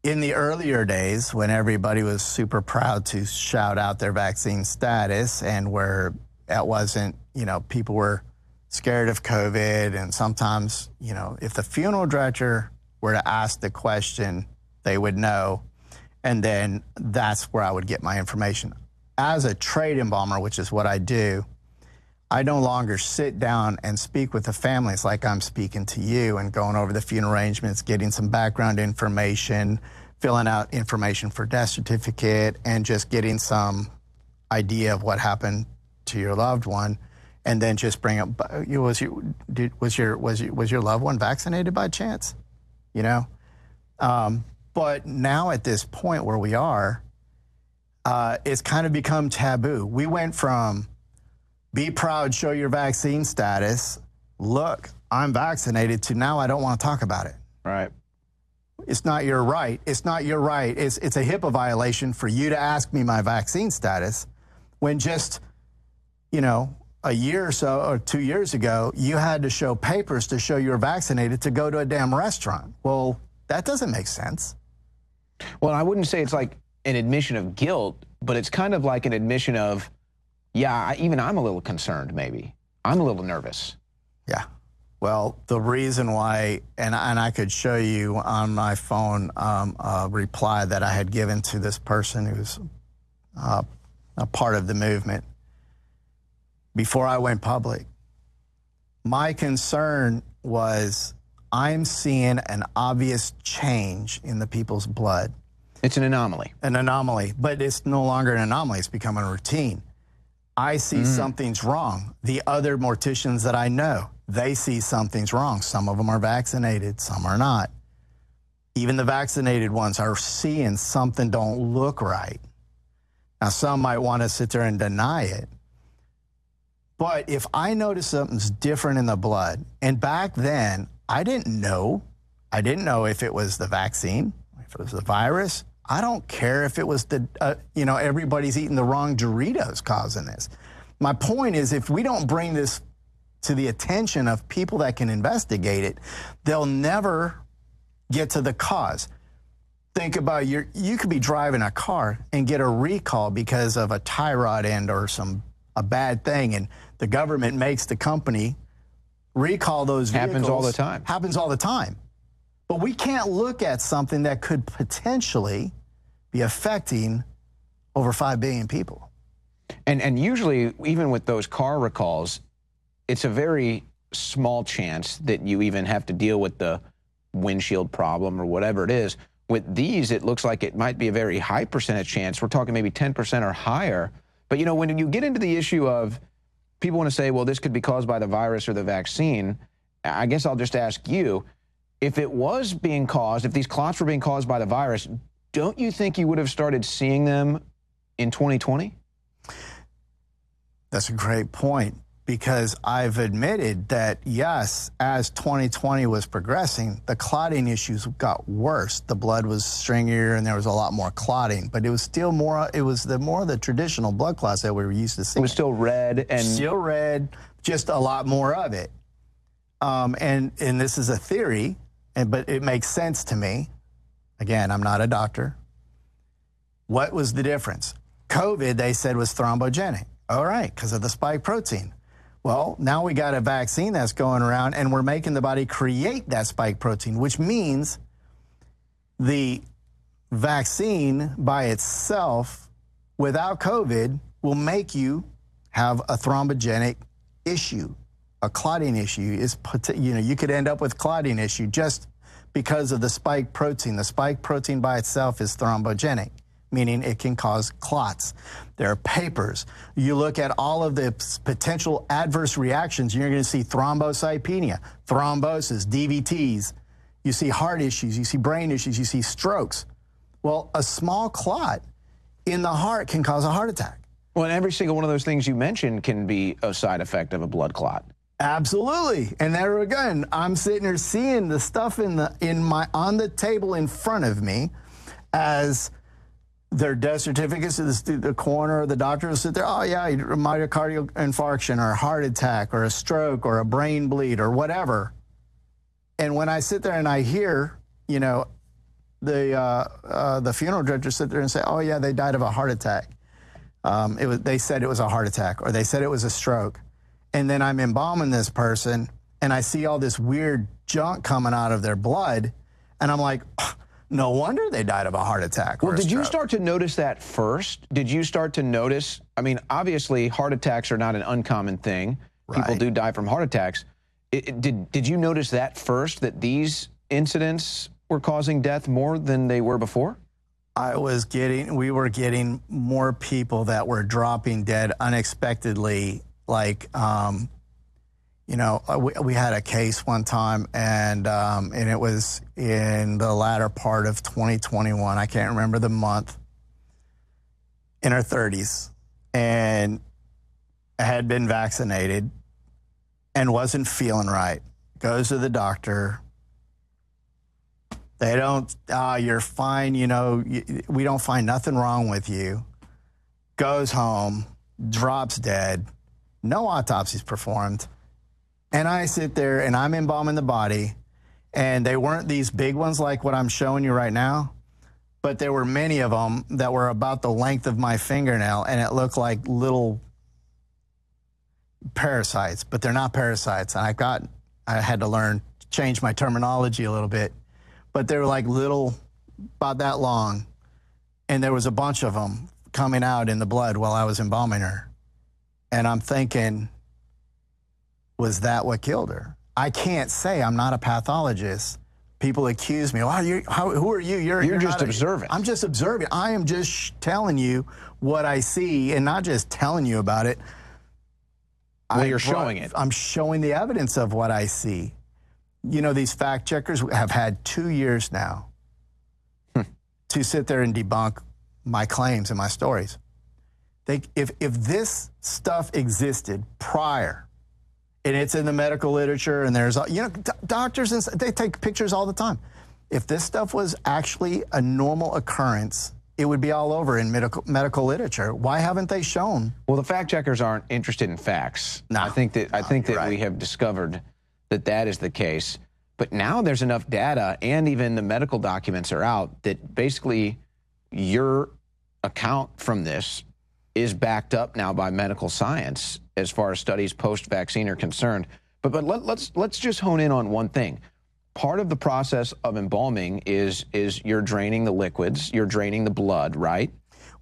in the earlier days, when everybody was super proud to shout out their vaccine status and where that wasn't, you know, people were scared of COVID. And sometimes, you know, if the funeral director were to ask the question, they would know. And then that's where I would get my information. As a trade embalmer, which is what I do, I no longer sit down and speak with the families like I'm speaking to you and going over the funeral arrangements, getting some background information, filling out information for death certificate, and just getting some idea of what happened to your loved one, and then just bring up was your did, was your was your, was your loved one vaccinated by chance, you know? Um, but now at this point where we are, uh, it's kind of become taboo. We went from be proud, show your vaccine status. Look, I'm vaccinated to now I don't want to talk about it. Right. It's not your right. It's not your right. It's, it's a HIPAA violation for you to ask me my vaccine status when just, you know, a year or so or two years ago, you had to show papers to show you were vaccinated to go to a damn restaurant. Well, that doesn't make sense. Well, I wouldn't say it's like an admission of guilt, but it's kind of like an admission of, yeah, even I'm a little concerned, maybe. I'm a little nervous. Yeah. Well, the reason why, and, and I could show you on my phone um, a reply that I had given to this person who's uh, a part of the movement before I went public. My concern was I'm seeing an obvious change in the people's blood. It's an anomaly. An anomaly, but it's no longer an anomaly, it's becoming a routine. I see mm. something's wrong. The other morticians that I know, they see something's wrong. Some of them are vaccinated, some are not. Even the vaccinated ones are seeing something don't look right. Now, some might want to sit there and deny it. But if I notice something's different in the blood, and back then, I didn't know. I didn't know if it was the vaccine, if it was the virus, I don't care if it was the, uh, you know, everybody's eating the wrong Doritos causing this. My point is, if we don't bring this to the attention of people that can investigate it, they'll never get to the cause. Think about your, you could be driving a car and get a recall because of a tie rod end or some, a bad thing. And the government makes the company recall those vehicles. Happens all the time. Happens all the time. But we can't look at something that could potentially be affecting over 5 billion people. And, and usually, even with those car recalls, it's a very small chance that you even have to deal with the windshield problem or whatever it is. With these, it looks like it might be a very high percentage chance. We're talking maybe 10% or higher. But you know, when you get into the issue of people want to say, well, this could be caused by the virus or the vaccine, I guess I'll just ask you if it was being caused, if these clots were being caused by the virus, don't you think you would have started seeing them in 2020? That's a great point because I've admitted that, yes, as 2020 was progressing, the clotting issues got worse. The blood was stringier and there was a lot more clotting, but it was still more, it was the more of the traditional blood clots that we were used to seeing. It was still red and. Still red, just a lot more of it. Um, and, and this is a theory, and, but it makes sense to me. Again, I'm not a doctor. What was the difference? COVID, they said, was thrombogenic. All right, because of the spike protein. Well, now we got a vaccine that's going around and we're making the body create that spike protein, which means the vaccine by itself without COVID will make you have a thrombogenic issue, a clotting issue. Is you know you could end up with clotting issue just because of the spike protein. The spike protein by itself is thrombogenic meaning it can cause clots. There are papers. You look at all of the potential adverse reactions, you're going to see thrombocytopenia, thrombosis, DVTs. You see heart issues, you see brain issues, you see strokes. Well, a small clot in the heart can cause a heart attack. Well, and every single one of those things you mentioned can be a side effect of a blood clot. Absolutely. And there again, I'm sitting here seeing the stuff in the in my on the table in front of me as their death certificates, the, the coroner or the doctor will sit there, oh, yeah, myocardial infarction or a heart attack or a stroke or a brain bleed or whatever. And when I sit there and I hear, you know, the, uh, uh, the funeral director sit there and say, oh, yeah, they died of a heart attack. Um, it was, they said it was a heart attack or they said it was a stroke. And then I'm embalming this person and I see all this weird junk coming out of their blood. And I'm like, no wonder they died of a heart attack. Well, did you start to notice that first? Did you start to notice? I mean, obviously, heart attacks are not an uncommon thing. Right. People do die from heart attacks. It, it, did did you notice that first? That these incidents were causing death more than they were before? I was getting, we were getting more people that were dropping dead unexpectedly, like um, you know, uh, we, we had a case one time, and um, and it was in the latter part of 2021. I can't remember the month. In her 30s, and had been vaccinated, and wasn't feeling right. Goes to the doctor. They don't. Ah, you're fine. You know, we don't find nothing wrong with you. Goes home, drops dead. No autopsies performed and I sit there and I'm embalming the body, and they weren't these big ones like what I'm showing you right now, but there were many of them that were about the length of my fingernail, and it looked like little parasites, but they're not parasites. And I got, I had to learn, change my terminology a little bit, but they were like little, about that long, and there was a bunch of them coming out in the blood while I was embalming her. And I'm thinking, was that what killed her? I can't say I'm not a pathologist. People accuse me. Well, you, how, who are you? You're, you're, you're just observing. I'm just observing. I am just telling you what I see, and not just telling you about it. Well, I you're showing it. I'm showing the evidence of what I see. You know, these fact checkers have had two years now hmm. to sit there and debunk my claims and my stories. They, if, if this stuff existed prior. And it's in the medical literature and there's you know doctors and they take pictures all the time. If this stuff was actually a normal occurrence it would be all over in medical medical literature. Why haven't they shown? Well the fact checkers aren't interested in facts. No, i think that i think that right. we have discovered that that is the case. But now there's enough data and even the medical documents are out that basically your account from this is backed up now by medical science as far as studies post-vaccine are concerned. But but let, let's let's just hone in on one thing. Part of the process of embalming is is you're draining the liquids, you're draining the blood, right?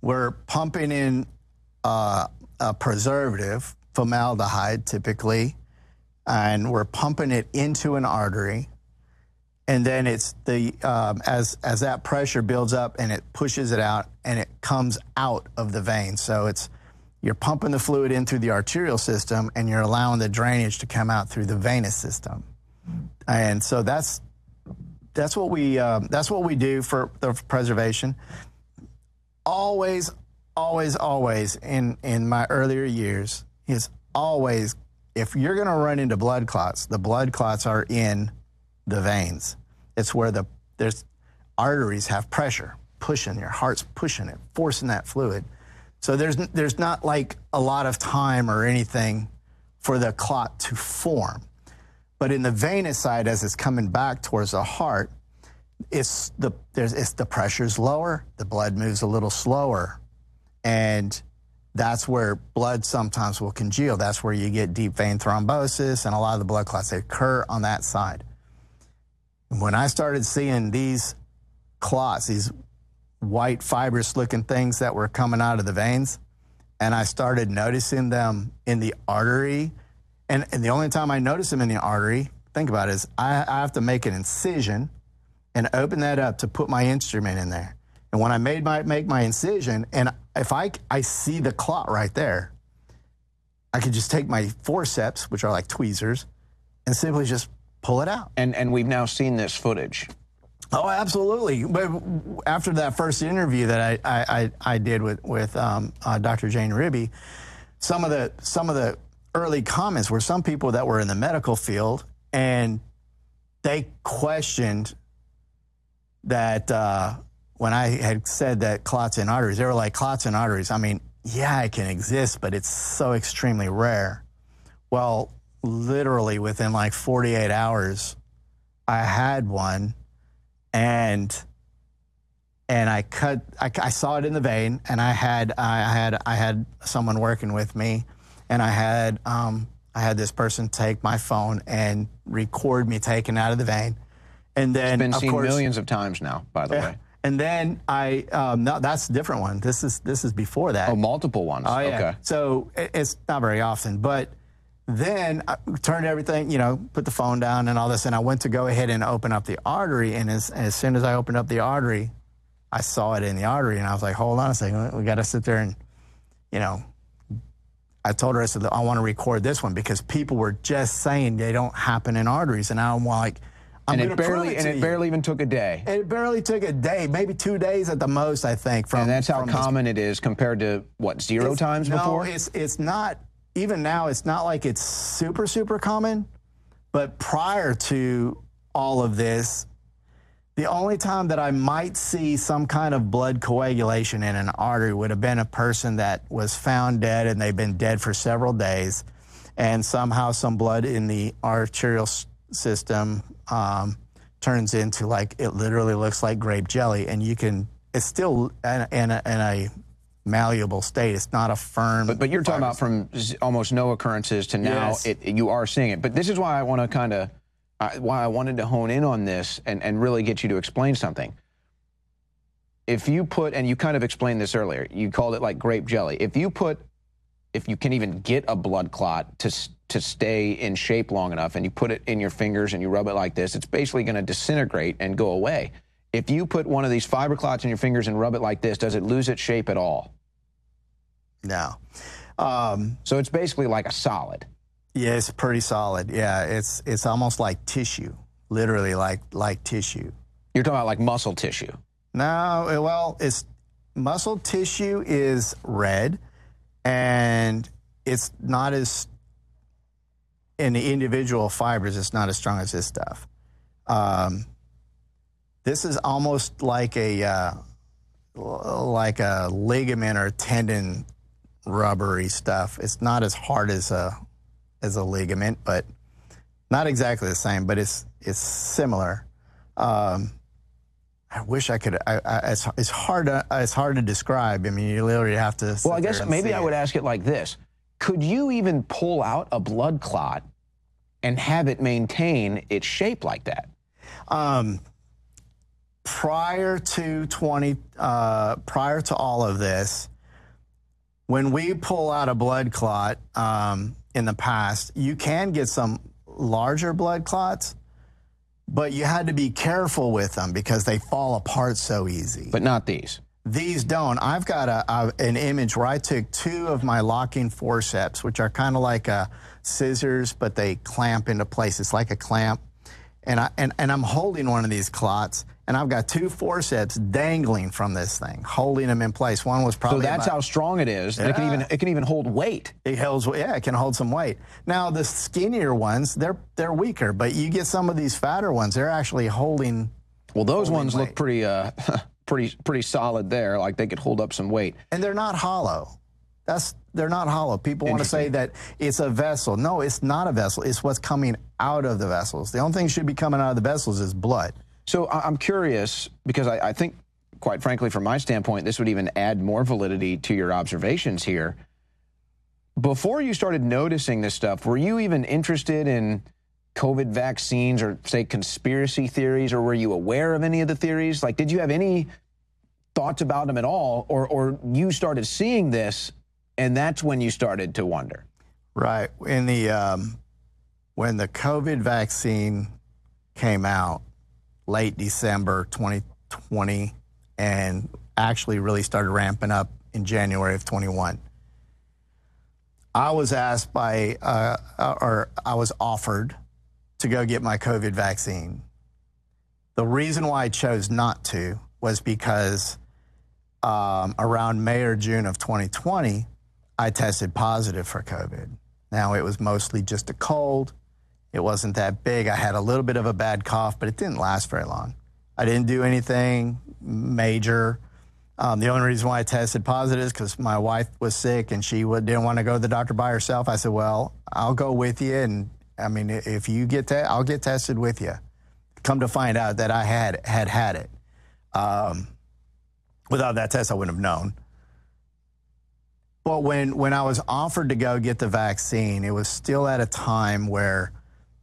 We're pumping in uh, a preservative, formaldehyde typically, and we're pumping it into an artery and then it's the um, as as that pressure builds up and it pushes it out and it comes out of the vein. So it's you're pumping the fluid in through the arterial system and you're allowing the drainage to come out through the venous system. And so that's that's what we um, that's what we do for the preservation. Always, always, always in in my earlier years, is always if you're going to run into blood clots, the blood clots are in the veins. It's where the there's arteries have pressure pushing, your heart's pushing it, forcing that fluid. So there's there's not like a lot of time or anything for the clot to form. But in the venous side, as it's coming back towards the heart, it's the there's it's the pressure's lower, the blood moves a little slower, and that's where blood sometimes will congeal. That's where you get deep vein thrombosis and a lot of the blood clots that occur on that side. When I started seeing these clots, these white fibrous looking things that were coming out of the veins, and I started noticing them in the artery. And, and the only time I notice them in the artery, think about it, is I, I have to make an incision and open that up to put my instrument in there. And when I made my make my incision, and if I I see the clot right there, I could just take my forceps, which are like tweezers, and simply just pull it out. And and we've now seen this footage. Oh, absolutely. But after that first interview that I I, I did with with um, uh, Dr. Jane Ruby, some of the some of the early comments were some people that were in the medical field and they questioned that uh, when I had said that clots in arteries, they were like clots in arteries. I mean, yeah, it can exist, but it's so extremely rare. Well, literally within like 48 hours, I had one, and and I cut. I, I, saw it in the vein, and I had I had I had someone working with me, and I had um, I had this person take my phone and record me taking out of the vein, and then it's been seen course, millions of times now. By the yeah, way. And then I um, no, that's a different one. This is this is before that. Oh, multiple ones. Oh yeah. Okay. So it, it's not very often, but then I turned everything, you know, put the phone down and all this, and I went to go ahead and open up the artery. And as, as soon as I opened up the artery, I saw it in the artery, and I was like, "Hold on a second, we got to sit there and, you know." I told her I said I want to record this one because people were just saying they don't happen in arteries, and I'm like, I'm and it barely it and it you. barely even took a day. It barely took a day, maybe two days at the most, I think. From and that's how common it is compared to what zero it's, times no, before. it's it's not even now. It's not like it's super super common, but prior to all of this, the only time that I might see some kind of blood coagulation in an artery would have been a person that was found dead and they've been dead for several days, and somehow some blood in the arterial system um, turns into like it literally looks like grape jelly, and you can. It's still in, in, a, in a malleable state. It's not a firm. But, but you're talking about from almost no occurrences to now Yes. it, you are seeing it. But this is why I want to kind of uh, why I wanted to hone in on this and, and really get you to explain something. If you put and you kind of explained this earlier, you called it like grape jelly. If you put if you can even get a blood clot to to stay in shape long enough and you put it in your fingers and you rub it like this, it's basically going to disintegrate and go away. If you put one of these fiber clots in your fingers and rub it like this, does it lose its shape at all? No. Um, so it's basically like a solid. Yeah, it's pretty solid. Yeah, it's it's almost like tissue, literally like like tissue. You're talking about like muscle tissue. No, eh, well, it's muscle tissue is red, and it's not as in the individual fibers. It's not as strong as this stuff. Um, this is almost like a uh, like a ligament or tendon rubbery stuff. It's not as hard as a as a ligament, but not exactly the same. But it's it's similar. Um, I wish I could. I, I, it's, it's hard. To, it's hard to describe. I mean, you literally have to. Well, I guess maybe I would ask it like this: Could you even pull out a blood clot and have it maintain its shape like that? Um, prior to 20, uh, prior to all of this, when we pull out a blood clot um, in the past, you can get some larger blood clots, but you had to be careful with them because they fall apart so easy. But not these. These don't. I've got a, a, an image where I took two of my locking forceps, which are kind of like a scissors, but they clamp into place. It's like a clamp. And, I, and, and I'm holding one of these clots, and I've got two forceps dangling from this thing, holding them in place. One was probably so that's about- how strong it is. It can even it can even hold weight. It holds, yeah, it can hold some weight. Now the skinnier ones, they're they're weaker, but you get some of these fatter ones, they're actually holding. Well, those holding ones weight. look pretty uh <laughs> pretty pretty solid there. Like they could hold up some weight. and they're not hollow. That's they're not hollow. People want to say that it's a vessel. No, it's not a vessel. It's what's coming out of the vessels. The only thing that should be coming out of the vessels is blood. So I'm curious because I, I think, quite frankly, from my standpoint, this would even add more validity to your observations here. Before you started noticing this stuff, were you even interested in COVID vaccines or, say, conspiracy theories, or were you aware of any of the theories? Like, did you have any thoughts about them at all, or, or you started seeing this, and that's when you started to wonder? Right. In the um, when the COVID vaccine came out, late December 2020, and actually really started ramping up in January of 21. I was asked by, uh, or I was offered to go get my COVID vaccine. The reason why I chose not to was because um, around May or June of 2020, I tested positive for COVID. Now, it was mostly just a cold. It wasn't that big. I had a little bit of a bad cough, but it didn't last very long. I didn't do anything major. Um, the only reason why I tested positive is because my wife was sick and she would, didn't want to go to the doctor by herself. I said, "Well, I'll go with you, and I mean, if you get that, I'll get tested with you." Come to find out that I had had had it. Um, without that test, I wouldn't have known. But when when I was offered to go get the vaccine, it was still at a time where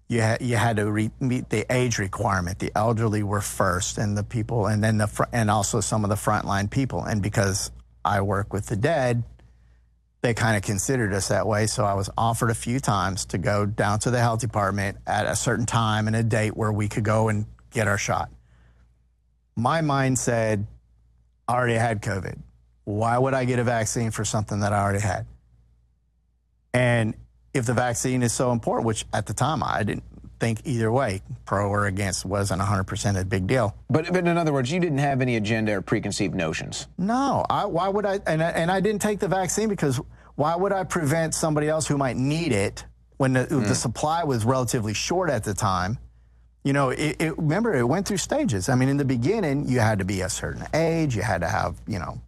you had you had to re- meet the age requirement. The elderly were first, and the people, and then the fr- and also some of the frontline people. And because I work with the dead, they kind of considered us that way. So I was offered a few times to go down to the health department at a certain time and a date where we could go and get our shot. My mind said, I already had COVID. Why would I get a vaccine for something that I already had? And if the vaccine is so important, which at the time I didn't think either way, pro or against, wasn't 100% a big deal. But, but in other words, you didn't have any agenda or preconceived notions. No, I, why would I? And, I- and I didn't take the vaccine because why would I prevent somebody else who might need it when the, hmm. the supply was relatively short at the time? You know, it, it, remember it went through stages. I mean, in the beginning, you had to be a certain age, you had to have, you know,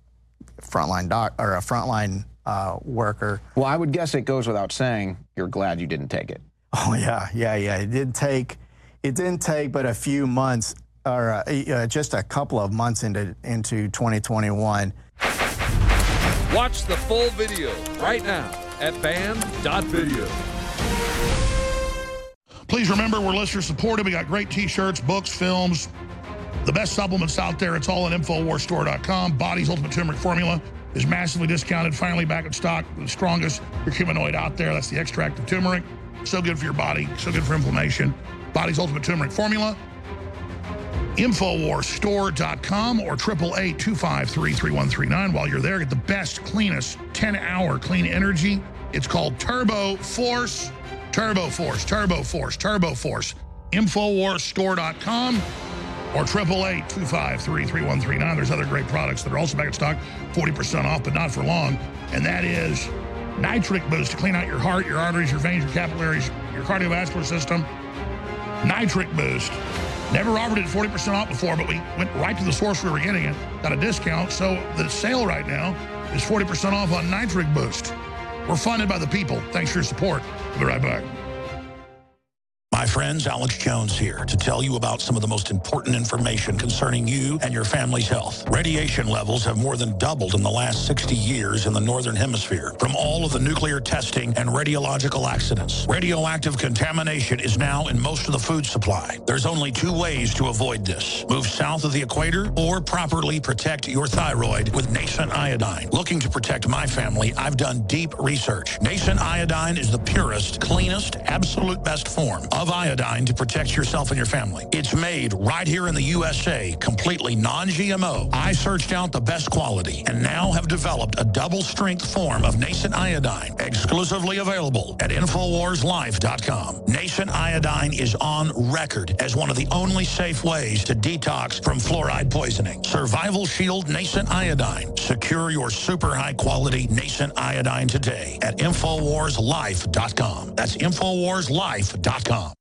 frontline doc or a frontline uh, worker. Well, I would guess it goes without saying you're glad you didn't take it. Oh <laughs> yeah, yeah, yeah. It did take, it didn't take but a few months or uh, uh, just a couple of months into into 2021. Watch the full video right now at banned.video. Please remember we're listener supported. We got great t-shirts, books, films, the best supplements out there. It's all at InfoWarsStore.com. Body's Ultimate Turmeric Formula is massively discounted, finally back in stock. The strongest curcuminoid out there. That's the extract of turmeric. So good for your body, so good for inflammation. Body's Ultimate Turmeric Formula. Infowarsstore.com or 888-253-3139. While you're there, get the best, cleanest 10-hour clean energy. It's called Turbo Force. Turbo Force, Turbo Force, Turbo Force. Infowarsstore.com or 888-253-3139. There's other great products that are also back in stock, 40% off, but not for long. And that is Nitric Boost to clean out your heart, your arteries, your veins, your capillaries, your cardiovascular system. Nitric Boost. Never offered it 40% off before, but we went right to the source we were getting it. Got a discount, so the sale right now is 40% off on Nitric Boost. We're funded by the people. Thanks for your support. We'll be right back. Friends, Alex Jones here to tell you about some of the most important information concerning you and your family's health. Radiation levels have more than doubled in the last 60 years in the Northern Hemisphere from all of the nuclear testing and radiological accidents. Radioactive contamination is now in most of the food supply. There's only two ways to avoid this. Move south of the equator or properly protect your thyroid with nascent iodine. Looking to protect my family, I've done deep research. Nascent iodine is the purest, cleanest, absolute best form of iodine to protect yourself and your family. It's made right here in the USA, completely non-GMO. I searched out the best quality and now have developed a double-strength form of nascent iodine, exclusively available at InfoWarsLife.com. Nascent iodine is on record as one of the only safe ways to detox from fluoride poisoning. Survival Shield Nascent Iodine. Secure your super high-quality nascent iodine today at InfoWarsLife.com. That's InfoWarsLife.com.